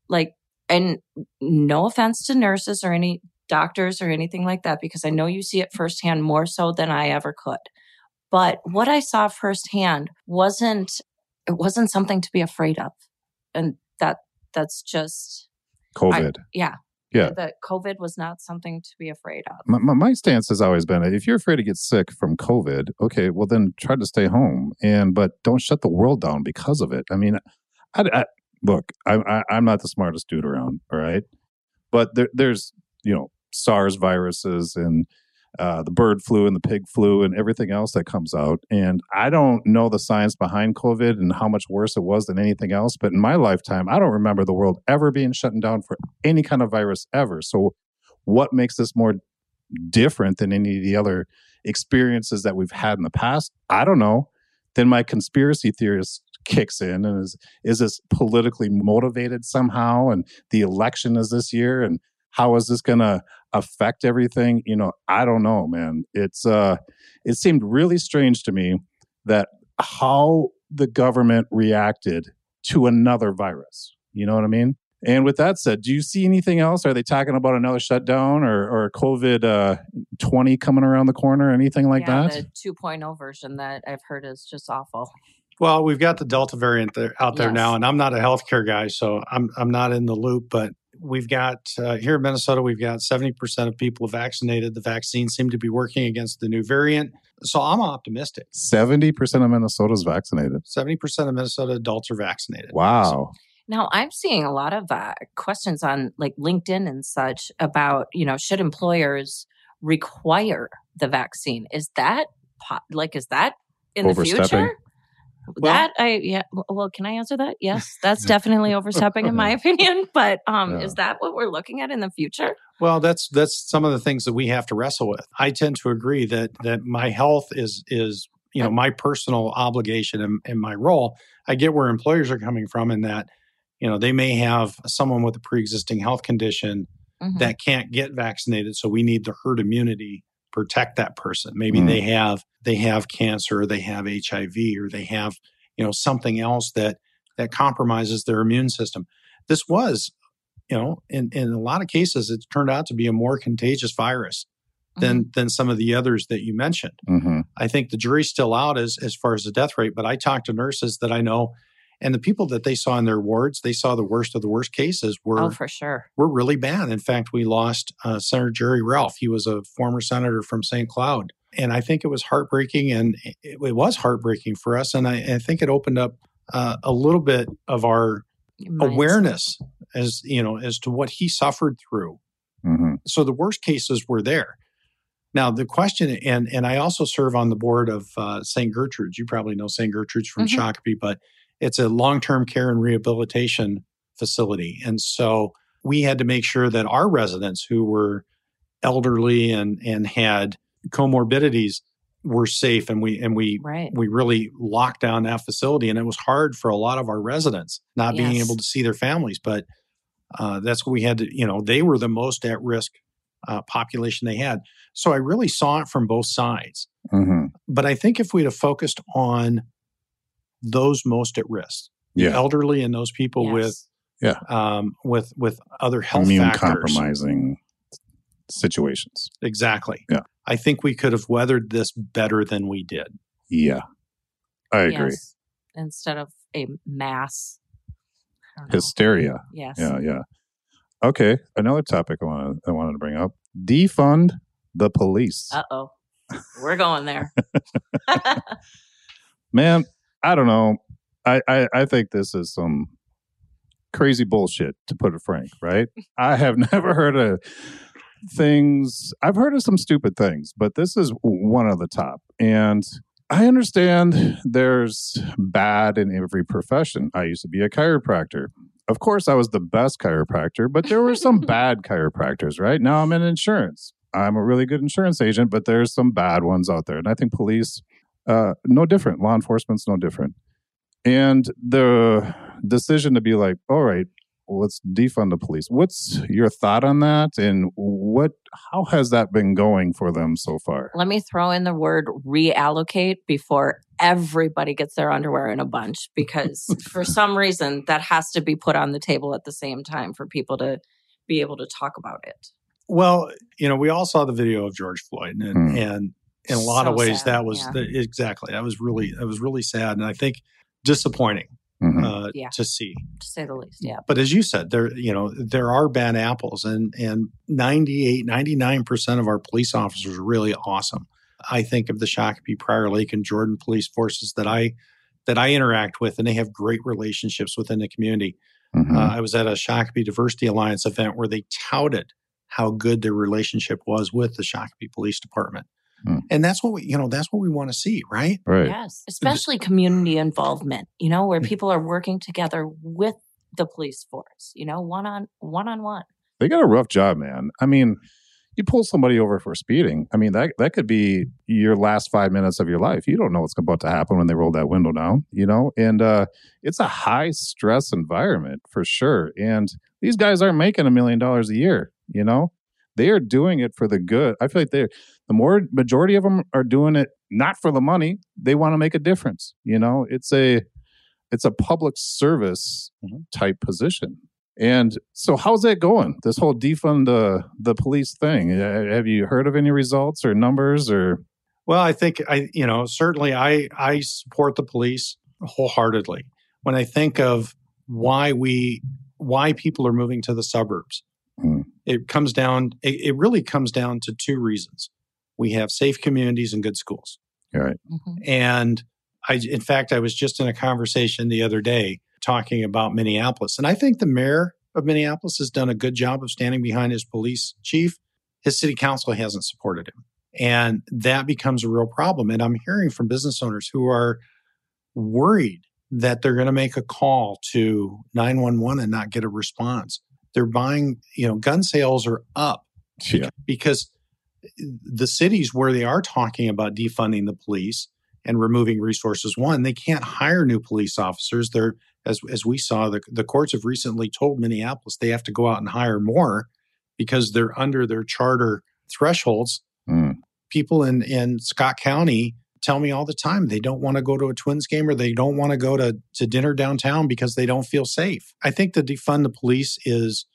like, and no offense to nurses or any doctors or anything like that, because I know you see it firsthand more so than I ever could. But what I saw firsthand wasn't, it wasn't something to be afraid of. And that, that's just COVID. I, yeah. Yeah. That COVID was not something to be afraid of. My, my, my, stance has always been if you're afraid to get sick from COVID, okay, well, then try to stay home. And, but don't shut the world down because of it. I mean, I, I, look, I, I, I'm not the smartest dude around, all right? But there, there's, you know, SARS viruses and uh, the bird flu and the pig flu and everything else that comes out. And I don't know the science behind COVID and how much worse it was than anything else. But in my lifetime, I don't remember the world ever being shut down for any kind of virus ever. So, what makes this more different than any of the other experiences that we've had in the past? I don't know. Then my conspiracy theorist kicks in and is is this politically motivated somehow and the election is this year and how is this going to affect everything you know i don't know man. It's uh it seemed really strange to me that how the government reacted to another virus you know what i mean? And with that said do you see anything else? Are they talking about another shutdown or or covid uh 20 coming around the corner anything like yeah, that? the 2.0 version that i've heard is just awful well, we've got the Delta variant there, out there yes. now, and I'm not a healthcare guy, so I'm I'm not in the loop. But we've got uh, here in Minnesota, we've got 70% of people vaccinated. The vaccines seem to be working against the new variant. So I'm optimistic. 70% of Minnesota is vaccinated. 70% of Minnesota adults are vaccinated. Wow. So, now I'm seeing a lot of uh, questions on like LinkedIn and such about, you know, should employers require the vaccine? Is that like, is that in the future? Well, that I yeah well can I answer that? Yes, that's definitely overstepping in my opinion, but um yeah. is that what we're looking at in the future? Well, that's that's some of the things that we have to wrestle with. I tend to agree that that my health is is you know my personal obligation and, and my role. I get where employers are coming from in that you know they may have someone with a pre-existing health condition mm-hmm. that can't get vaccinated so we need the herd immunity protect that person. Maybe mm. they have they have cancer, or they have HIV, or they have you know something else that that compromises their immune system. This was, you know, in in a lot of cases, it turned out to be a more contagious virus than mm-hmm. than some of the others that you mentioned. Mm-hmm. I think the jury's still out as as far as the death rate, but I talked to nurses that I know and the people that they saw in their wards, they saw the worst of the worst cases were oh, for sure were really bad. In fact, we lost uh, Senator Jerry Relph. He was a former senator from St. Cloud, and I think it was heartbreaking, and it, it was heartbreaking for us. And I, I think it opened up uh, a little bit of our awareness as you know as to what he suffered through. Mm-hmm. So the worst cases were there. Now the question, and and I also serve on the board of uh, St. Gertrude's. You probably know St. Gertrude's from mm-hmm. Shakopee, but it's a long term care and rehabilitation facility. And so we had to make sure that our residents who were elderly and, and had comorbidities were safe and we and we right. we really locked down that facility and it was hard for a lot of our residents not yes. being able to see their families but uh, that's what we had to you know they were the most at risk uh, population they had so i really saw it from both sides mm-hmm. but i think if we'd have focused on those most at risk, yeah. the elderly and those people yes. with yeah um, with with other health immune factors. compromising situations. Exactly. Yeah, I think we could have weathered this better than we did. Yeah, I agree. Yes. Instead of a mass hysteria. Yes. Yeah, yeah. Okay, another topic I wanted I wanted to bring up: defund the police. Uh oh, we're going there. Man, I don't know. I, I, I think this is some crazy bullshit, to put it frank, right? I have never heard of things, I've heard of some stupid things, but this is one of the top. And I understand there's bad in every profession. I used to be a chiropractor. Of course, I was the best chiropractor, but there were some bad chiropractors, right? Now I'm in insurance. I'm a really good insurance agent, but there's some bad ones out there. And I think police, uh, no different. Law enforcement's no different. And the decision to be like, all right, let's defund the police. What's your thought on that? And what how has that been going for them so far? Let me throw in the word reallocate before everybody gets their underwear in a bunch because for some reason that has to be put on the table at the same time for people to be able to talk about it. Well, you know, we all saw the video of George Floyd and hmm. and in a lot so of ways sad, that was yeah. the, exactly that was really that was really sad and I think disappointing mm-hmm. uh, yeah. to see, to say the least. Yeah. But as you said, there you know there are bad apples, and and 98, 99 percent of our police officers are really awesome. I think of the Shakopee, Prior Lake, and Jordan police forces that I that I interact with, and they have great relationships within the community. Mm-hmm. Uh, I was at a Shakopee Diversity Alliance event where they touted how good their relationship was with the Shakopee Police Department. Hmm. And that's what we, you know, that's what we want to see, right? Right. Yes. Especially community involvement, you know, where people are working together with the police force, you know, one on one on one. They got a rough job, man. I mean, you pull somebody over for speeding. I mean, that that could be your last five minutes of your life. You don't know what's about to happen when they roll that window down, you know? And uh it's a high stress environment for sure. And these guys aren't making a million dollars a year, you know? They are doing it for the good. I feel like they're the more majority of them are doing it not for the money. They want to make a difference. You know, it's a it's a public service mm-hmm. type position. And so, how's that going? This whole defund the the police thing. Have you heard of any results or numbers or? Well, I think I, you know, certainly I I support the police wholeheartedly. When I think of why we why people are moving to the suburbs. It comes down. It, it really comes down to two reasons we have safe communities and good schools. Right. Mm-hmm. And I, in fact, I was just in a conversation the other day talking about Minneapolis. And I think the mayor of Minneapolis has done a good job of standing behind his police chief. His city council hasn't supported him. And that becomes a real problem. And I'm hearing from business owners who are worried that they're going to make a call to 911 and not get a response. They're buying, you know, gun sales are up yeah. because the cities where they are talking about defunding the police and removing resources, one, they can't hire new police officers. They're as as we saw, the, the courts have recently told Minneapolis they have to go out and hire more because they're under their charter thresholds. Mm. People in, in Scott County tell me all the time they don't want to go to a Twins game or they don't want to go to, to dinner downtown because they don't feel safe. I think the defund the police is,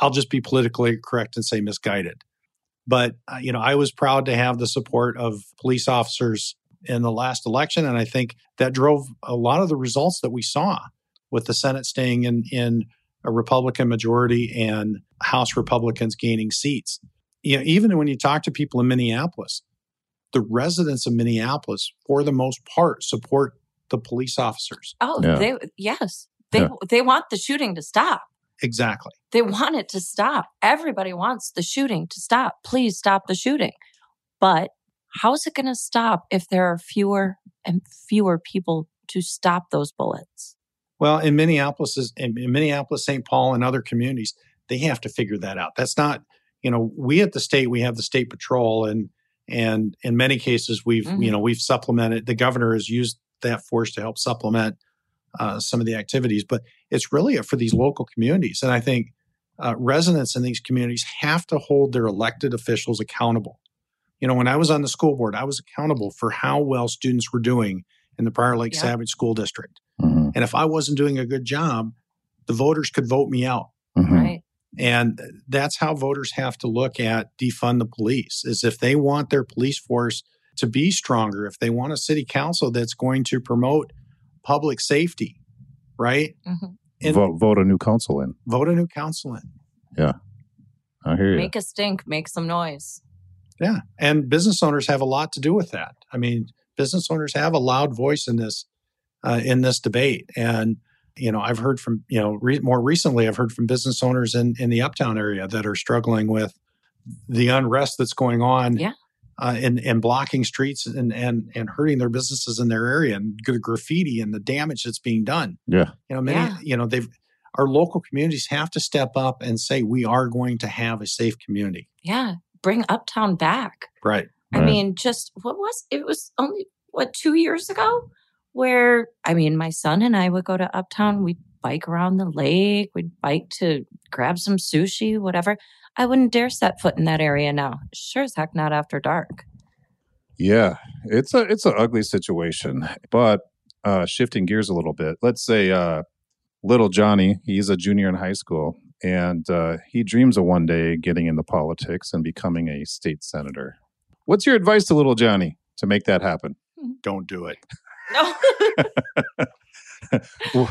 I'll just be politically correct and say misguided. But, uh, you know, I was proud to have the support of police officers in the last election. And I think that drove a lot of the results that we saw with the Senate staying in, in a Republican majority and House Republicans gaining seats. You know, even when you talk to people in Minneapolis, the residents of Minneapolis, for the most part, support the police officers. Oh, yeah. they yes, they yeah. they want the shooting to stop. Exactly. They want it to stop. Everybody wants the shooting to stop. Please stop the shooting. But how is it going to stop if there are fewer and fewer people to stop those bullets? Well, in Minneapolis, in Minneapolis, St. Paul, and other communities, they have to figure that out. That's not, you know, we at the state, we have the state patrol, and and in many cases, we've, mm-hmm. you know, we've supplemented. The governor has used that force to help supplement uh, some of the activities, but it's really for these local communities. And I think uh, residents in these communities have to hold their elected officials accountable. You know, when I was on the school board, I was accountable for how well students were doing in the Prior Lake yeah. Savage School District. Mm-hmm. And if I wasn't doing a good job, the voters could vote me out. Mm-hmm. Right. And that's how voters have to look at defund the police is if they want their police force to be stronger, if they want a city council that's going to promote public safety, right? Mm-hmm. And vote, vote a new council in. Vote a new council in. Yeah. I hear you. Make a stink, make some noise. Yeah. And business owners have a lot to do with that. I mean, business owners have a loud voice in this uh, in this debate. And you know, I've heard from you know re- more recently, I've heard from business owners in in the Uptown area that are struggling with the unrest that's going on yeah. uh, and, and blocking streets and, and, and hurting their businesses in their area and the graffiti and the damage that's being done. Yeah. You know, many, Yeah. you know, they've, our local communities have to step up and say, we are going to have a safe community. Yeah. Bring Uptown back. Right. I Right. mean, just what was it was only what two years ago where I mean, my son and I would go to Uptown. We'd bike around the lake. We'd bike to grab some sushi, whatever. I wouldn't dare set foot in that area now. Sure as heck not after dark. Yeah, it's a it's an ugly situation. But uh, shifting gears a little bit, let's say uh, little Johnny, he's a junior in high school, and uh, he dreams of one day getting into politics and becoming a state senator. What's your advice to little Johnny to make that happen? Don't do it. No.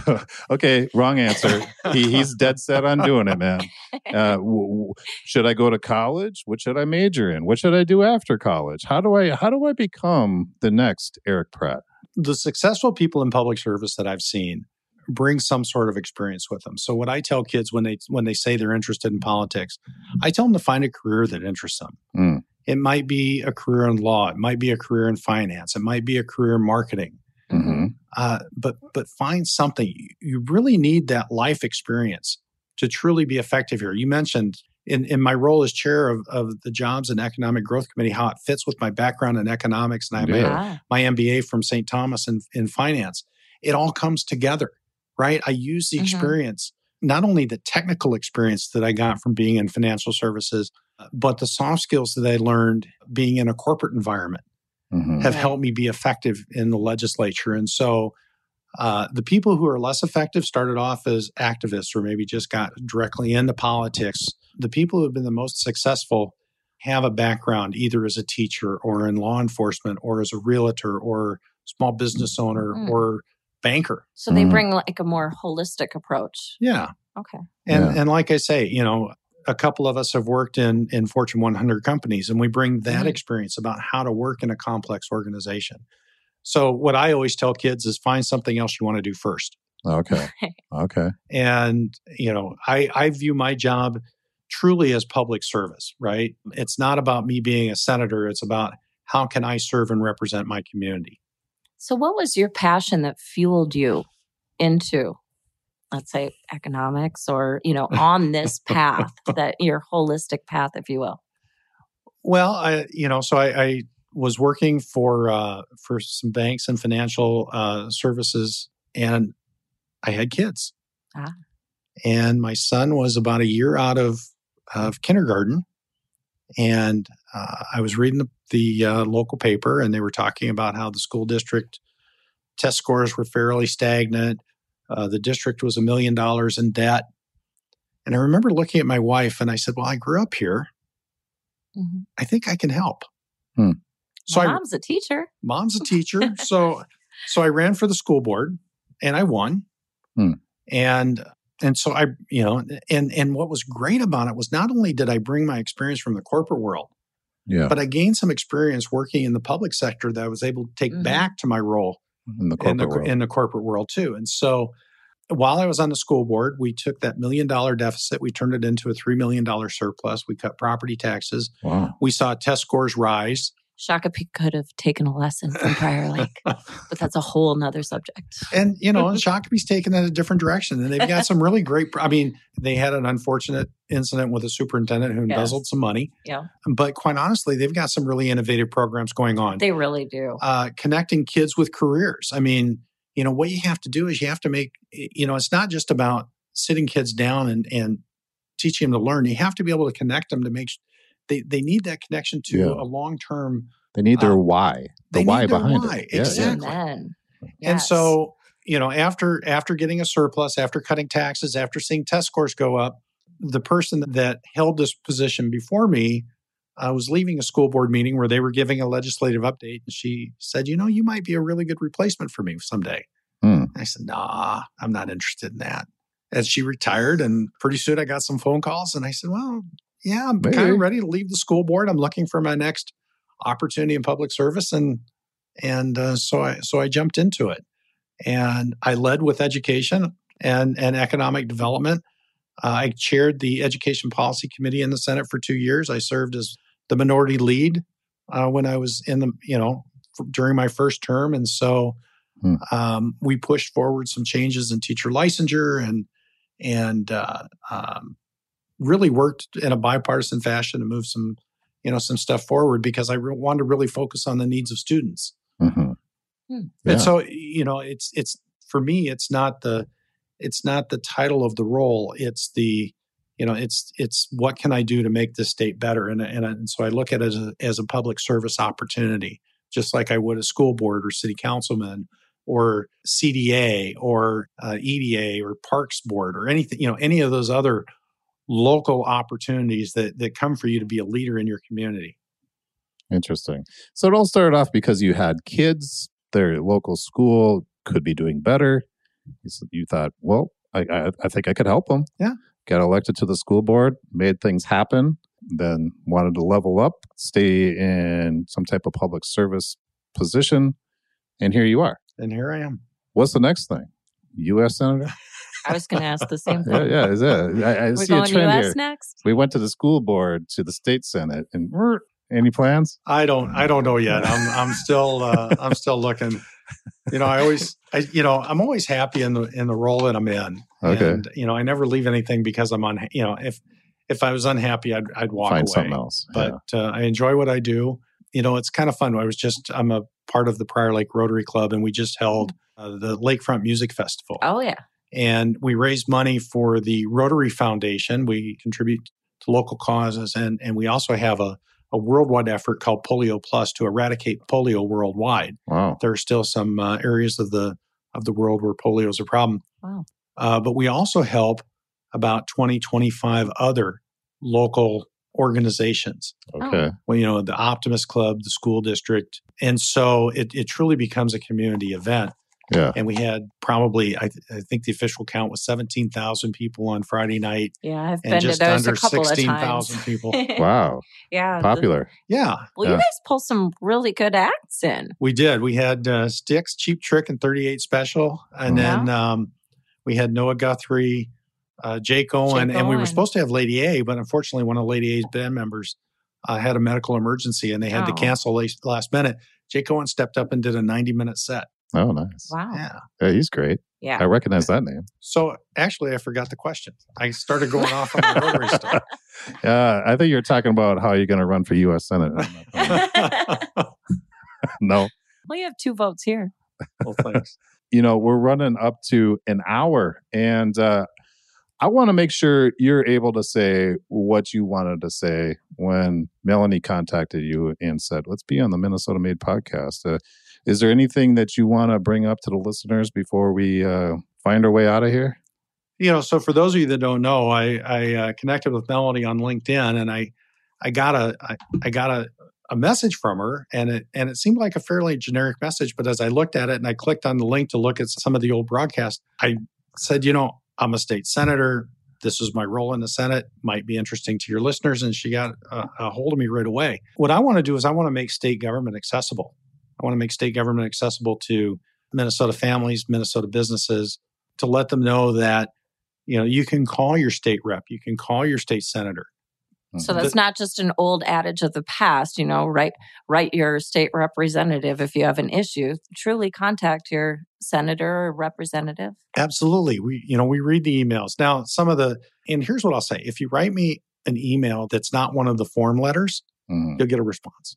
okay, wrong answer. He, he's dead set on doing it, man. Uh, w- w- should I go to college? What should I major in? What should I do after college? How do I how do I become the next Eric Pratt? the successful people in public service that I've seen bring some sort of experience with them. So what I tell kids when they when they say they're interested in politics, I tell them to find a career that interests them. Mm. It might be a career in law, it might be a career in finance, it might be a career in marketing. Hmm Uh, but but find something. You really need that life experience to truly be effective here. You mentioned in, in my role as chair of, of the Jobs and Economic Growth Committee how it fits with my background in economics, and I have Yeah. my my MBA from St. Thomas in, in finance. It all comes together, right? I use the Mhm. experience, not only the technical experience that I got from being in financial services, but the soft skills that I learned being in a corporate environment hmm have helped me be effective in the legislature. And so uh, the people who are less effective started off as activists or maybe just got directly into politics. The people who have been the most successful have a background either as a teacher or in law enforcement or as a realtor or small business owner Mm. or banker. so they Mhm. bring like a more holistic approach. Yeah. Okay. And Yeah. and like I say, you know, a couple of us have worked in in Fortune 100 companies, and we bring that Mhm. experience about how to work in a complex organization. So what I always tell kids is find something else you want to do first. Okay. Okay. And you know, I I view my job truly as public service, right? It's not about me being a senator, it's about how can I serve and represent my community. So what was your passion that fueled you into let's say economics or, you know, on this path that your holistic path, if you will? Well, I you know, so I, I was working for uh, for some banks and financial uh, services, and I had kids. Ah. And my son was about a year out of of kindergarten, and uh, I was reading the, the uh, local paper, and they were talking about how the school district test scores were fairly stagnant. Uh, the district was a million dollars in debt, and I remember looking at my wife, and I said, "Well, I grew up here." Mhm. I think I can help. Hmm. So I, Mom's a teacher. mom's a teacher, so so I ran for the school board and I won. Hmm. And and so I, you know, and and what was great about it was not only did I bring my experience from the corporate world, Yeah. but I gained some experience working in the public sector that I was able to take Mhm. back to my role In the in corporate the world. in the corporate world too. And so while I was on the school board, we took that million dollar deficit, we turned it into a three million dollar surplus. We cut property taxes. wow. We saw test scores rise. Shakopee could have taken a lesson from Prior Lake, but that's a whole nother subject. And you know, Shakopee's taken it a different direction, and they've got some really great. I mean, they had an unfortunate incident with a superintendent who Yes. embezzled some money, Yeah, but quite honestly, they've got some really innovative programs going on, they really do. uh, connecting kids with careers. I mean, you know, what you have to do is you have to make. You know, it's not just about sitting kids down and and teaching them to learn. You have to be able to connect them to make. They they need that connection to Yeah. a long term. They need their uh, why. The they why need their behind why. it. Yeah, yeah. Exactly. And so, you know, after after getting a surplus, after cutting taxes, after seeing test scores go up, the person that held this position before me I was leaving a school board meeting where they were giving a legislative update, and she said, "You know, you might be a really good replacement for me someday." Hmm. I said, "Nah, I'm not interested in that." As she retired, and pretty soon I got some phone calls, and I said, "Well, yeah, I'm kind of ready to leave the school board. I'm looking for my next opportunity in public service," and and uh, so I so I jumped into it, and I led with education and and economic development. Uh, I chaired the Education Policy Committee in the Senate for two years. I served as the minority lead uh, when I was in the, you know, during my first term. And so hmm. um, we pushed forward some changes in teacher licensure and, and uh, um, really worked in a bipartisan fashion to move some, you know, some stuff forward because I re- wanted to really focus on the needs of students. Mm-hmm. Hmm. Yeah. And so, you know, it's, it's, for me, it's not the, it's not the title of the role. It's the, you know it's it's what can i do to make this state better and, and, and so i look at it as a, as a public service opportunity just like i would a school board or city councilman or cda or uh, eda or parks board or anything you know any of those other local opportunities that that come for you to be a leader in your community interesting so it all started off because you had kids their local school could be doing better you thought well I, I, I think I could help them. Yeah got elected to the school board, made things happen, then wanted to level up, stay in some type of public service position, and here you are. And here I am. What's the next thing? U.S. senator. I was going to ask the same thing. yeah, yeah, is it? I, I We're see a trend US here. next. We went to the school board, to the state senate, and any plans? I don't. I don't know yet. I'm. I'm still. Uh, I'm still looking. You know, I always. I. You know, I'm always happy in the in the role that I'm in. Okay. And you know, I never leave anything because I'm on. You know, if if I was unhappy, I'd I'd walk Find away. something else. But yeah. uh, I enjoy what I do. You know, it's kind of fun. I was just. I'm a part of the Prior Lake Rotary Club, and we just held uh, the Lakefront Music Festival. Oh yeah. And we raise money for the Rotary Foundation. We contribute to local causes, and and we also have a a worldwide effort called Polio Plus to eradicate polio worldwide. Wow. There are still some uh, areas of the of the world where polio is a problem. Wow. Uh, but we also help about 20, 25 other local organizations. Okay. Oh. Well, you know, the Optimist Club, the school district. And so it, it truly becomes a community event. Yeah. And we had probably, I, th- I think the official count was 17,000 people on Friday night. Yeah, I've and been just to those under a couple of 16,000 times. people. wow. yeah. the- Popular. Yeah. well, Yeah. you guys pulled some really good acts in. We did. We had uh, Styx, Cheap Trick, and 38 Special. And Oh, then um, we had Noah Guthrie, uh, Jake Owen, Jake and we were supposed to have Lady A, but unfortunately, one of Lady A's band members uh, had a medical emergency and they had to Oh. cancel last, last minute. Jake Owen stepped up and did a 90 minute set. Oh, nice. Wow. Yeah. Yeah, he's great. Yeah. I recognize that name. So actually, I forgot the question. I started going off on the rotary stuff. Yeah, I think you're talking about how you're going to run for U.S. Senate. no, well, you have two votes here. well, thanks. you know, we're running up to an hour, and uh, I want to make sure you're able to say what you wanted to say when Melanie contacted you and said, "Let's be on the Minnesota Made podcast." Uh, is there anything that you want to bring up to the listeners before we uh, find our way out of here? you know, so for those of you that don't know, I, I uh, connected with Melody on LinkedIn, and I I got a I, I got a, a message from her, and it and it seemed like a fairly generic message. But as I looked at it and I clicked on the link to look at some of the old broadcasts, I said, you know, I'm a state senator. This is my role in the Senate. Might be interesting to your listeners. And she got a, a hold of me right away. What I want to do is I want to make state government accessible. I want to make state government accessible to Minnesota families, Minnesota businesses, to let them know that you know you can call your state rep, you can call your state senator. So Mhm. that's not just an old adage of the past, you know, write write your state representative if you have an issue. Truly contact your senator or representative. Absolutely. We, you know, we read the emails. Now, some of the, and here's what I'll say if you write me an email that's not one of the form letters, Mhm, you'll get a response.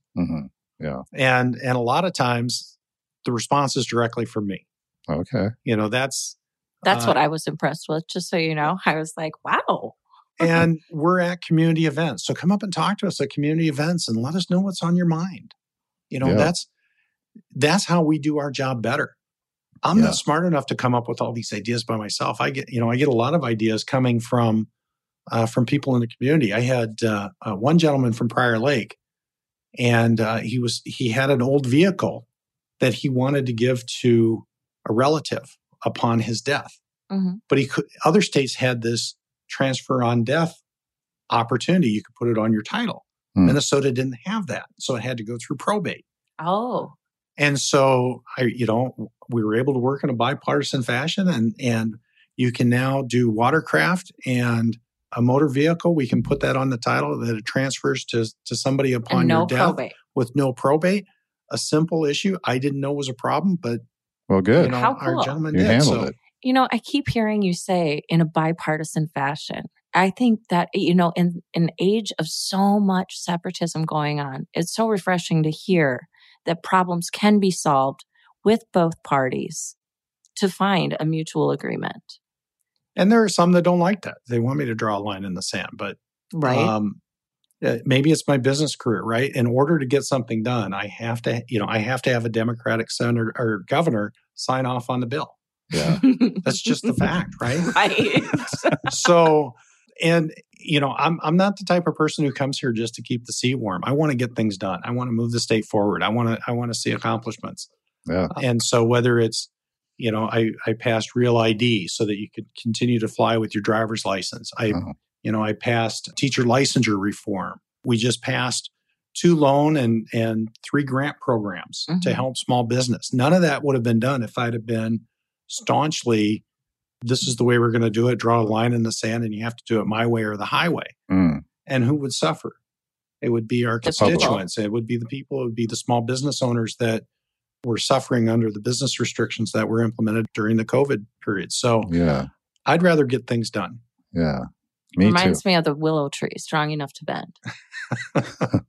Mhm. And, and a lot of times the response is directly from me. Okay. You know, that's, That's uh, what I was impressed with, just so you know. I was like, wow. and we're at community events. So come up and talk to us at community events and let us know what's on your mind. You know, Yeah. that's, that's how we do our job better. I'm Yeah. not smart enough to come up with all these ideas by myself. I get, you know, I get a lot of ideas coming from uh, from people in the community. I had uh, uh, one gentleman from Prior Lake, and uh, he was he had an old vehicle that he wanted to give to a relative upon his death, Mhm. but he could. Other states had this transfer on death opportunity. You could put it on your title. Hmm. Minnesota didn't have that, so it had to go through probate. Oh, And so I, you know, we were able to work in a bipartisan fashion and and You can now do watercraft and a motor vehicle. We can put that on the title that it transfers to, to somebody upon no your death probate. with no probate. A simple issue I didn't know was a problem, but well, good. you know, How our cool. gentleman you did. handled So it. You know, I keep hearing you say in a bipartisan fashion. I think that, you know, in an age of so much separatism going on, it's so refreshing to hear that problems can be solved with both parties to find a mutual agreement. And there are some that don't like that. They want me to draw a line in the sand, but Right. Um, uh, maybe it's my business career, right? In order to get something done, I have to, you know, I have to have a Democratic senator or governor sign off on the bill. Yeah. That's just the fact, right? right. so, and you know, I'm I'm not the type of person who comes here just to keep the seat warm. I want to get things done. I want to move the state forward. I want to I want to see accomplishments. Yeah. And so whether it's you know, I I passed real ID so that you could continue to fly with your driver's license. I Oh. you know, I passed teacher licensure reform. We just passed two loan and and three grant programs to Mhm. help small business. None of that would have been done if I'd have been staunchly this is the way we're going to do it, draw a line in the sand and you have to do it my way or the highway. Mm. And who would suffer? It would be our The constituents. It would be the people. It would be the small business owners that were suffering under the business restrictions that were implemented during the COVID period. So Yeah. I'd rather get things done. Yeah. Me Reminds too. me of the willow tree, strong enough to bend.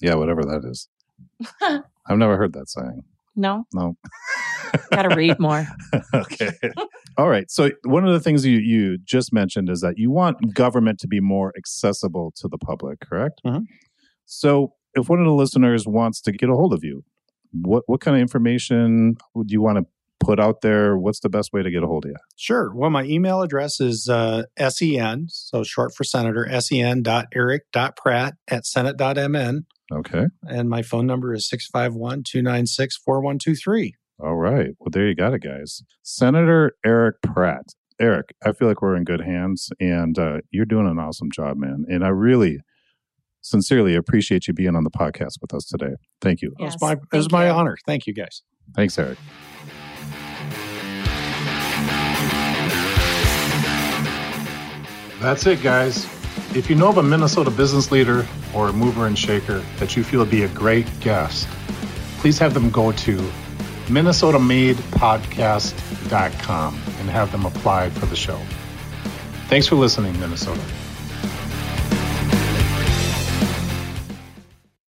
Yeah, whatever that is. I've never heard that saying. No, No. got to read more. okay. All right. So one of the things you you just mentioned is that you want government to be more accessible to the public, correct? Mhm. So if one of the listeners wants to get a hold of you, what what kind of information would you want to put out there? What's the best way to get a hold of you? Sure. Well, my email address is uh, sen, so short for senator, sen.eric.pratt at senate.mn. Okay. And my phone number is 651 296 4123. All right. Well, there you got it, guys. Senator Eric Pratt. Eric, I feel like we're in good hands, and uh, you're doing an awesome job, man. And I really, sincerely appreciate you being on the podcast with us today. Thank you. It was my, it was thank my you. honor. Thank you, guys. Thanks, Eric. That's it, guys. If you know of a Minnesota business leader or a mover and shaker that you feel would be a great guest, please have them go to minnesotamadepodcast.com and have them apply for the show. Thanks for listening, Minnesota.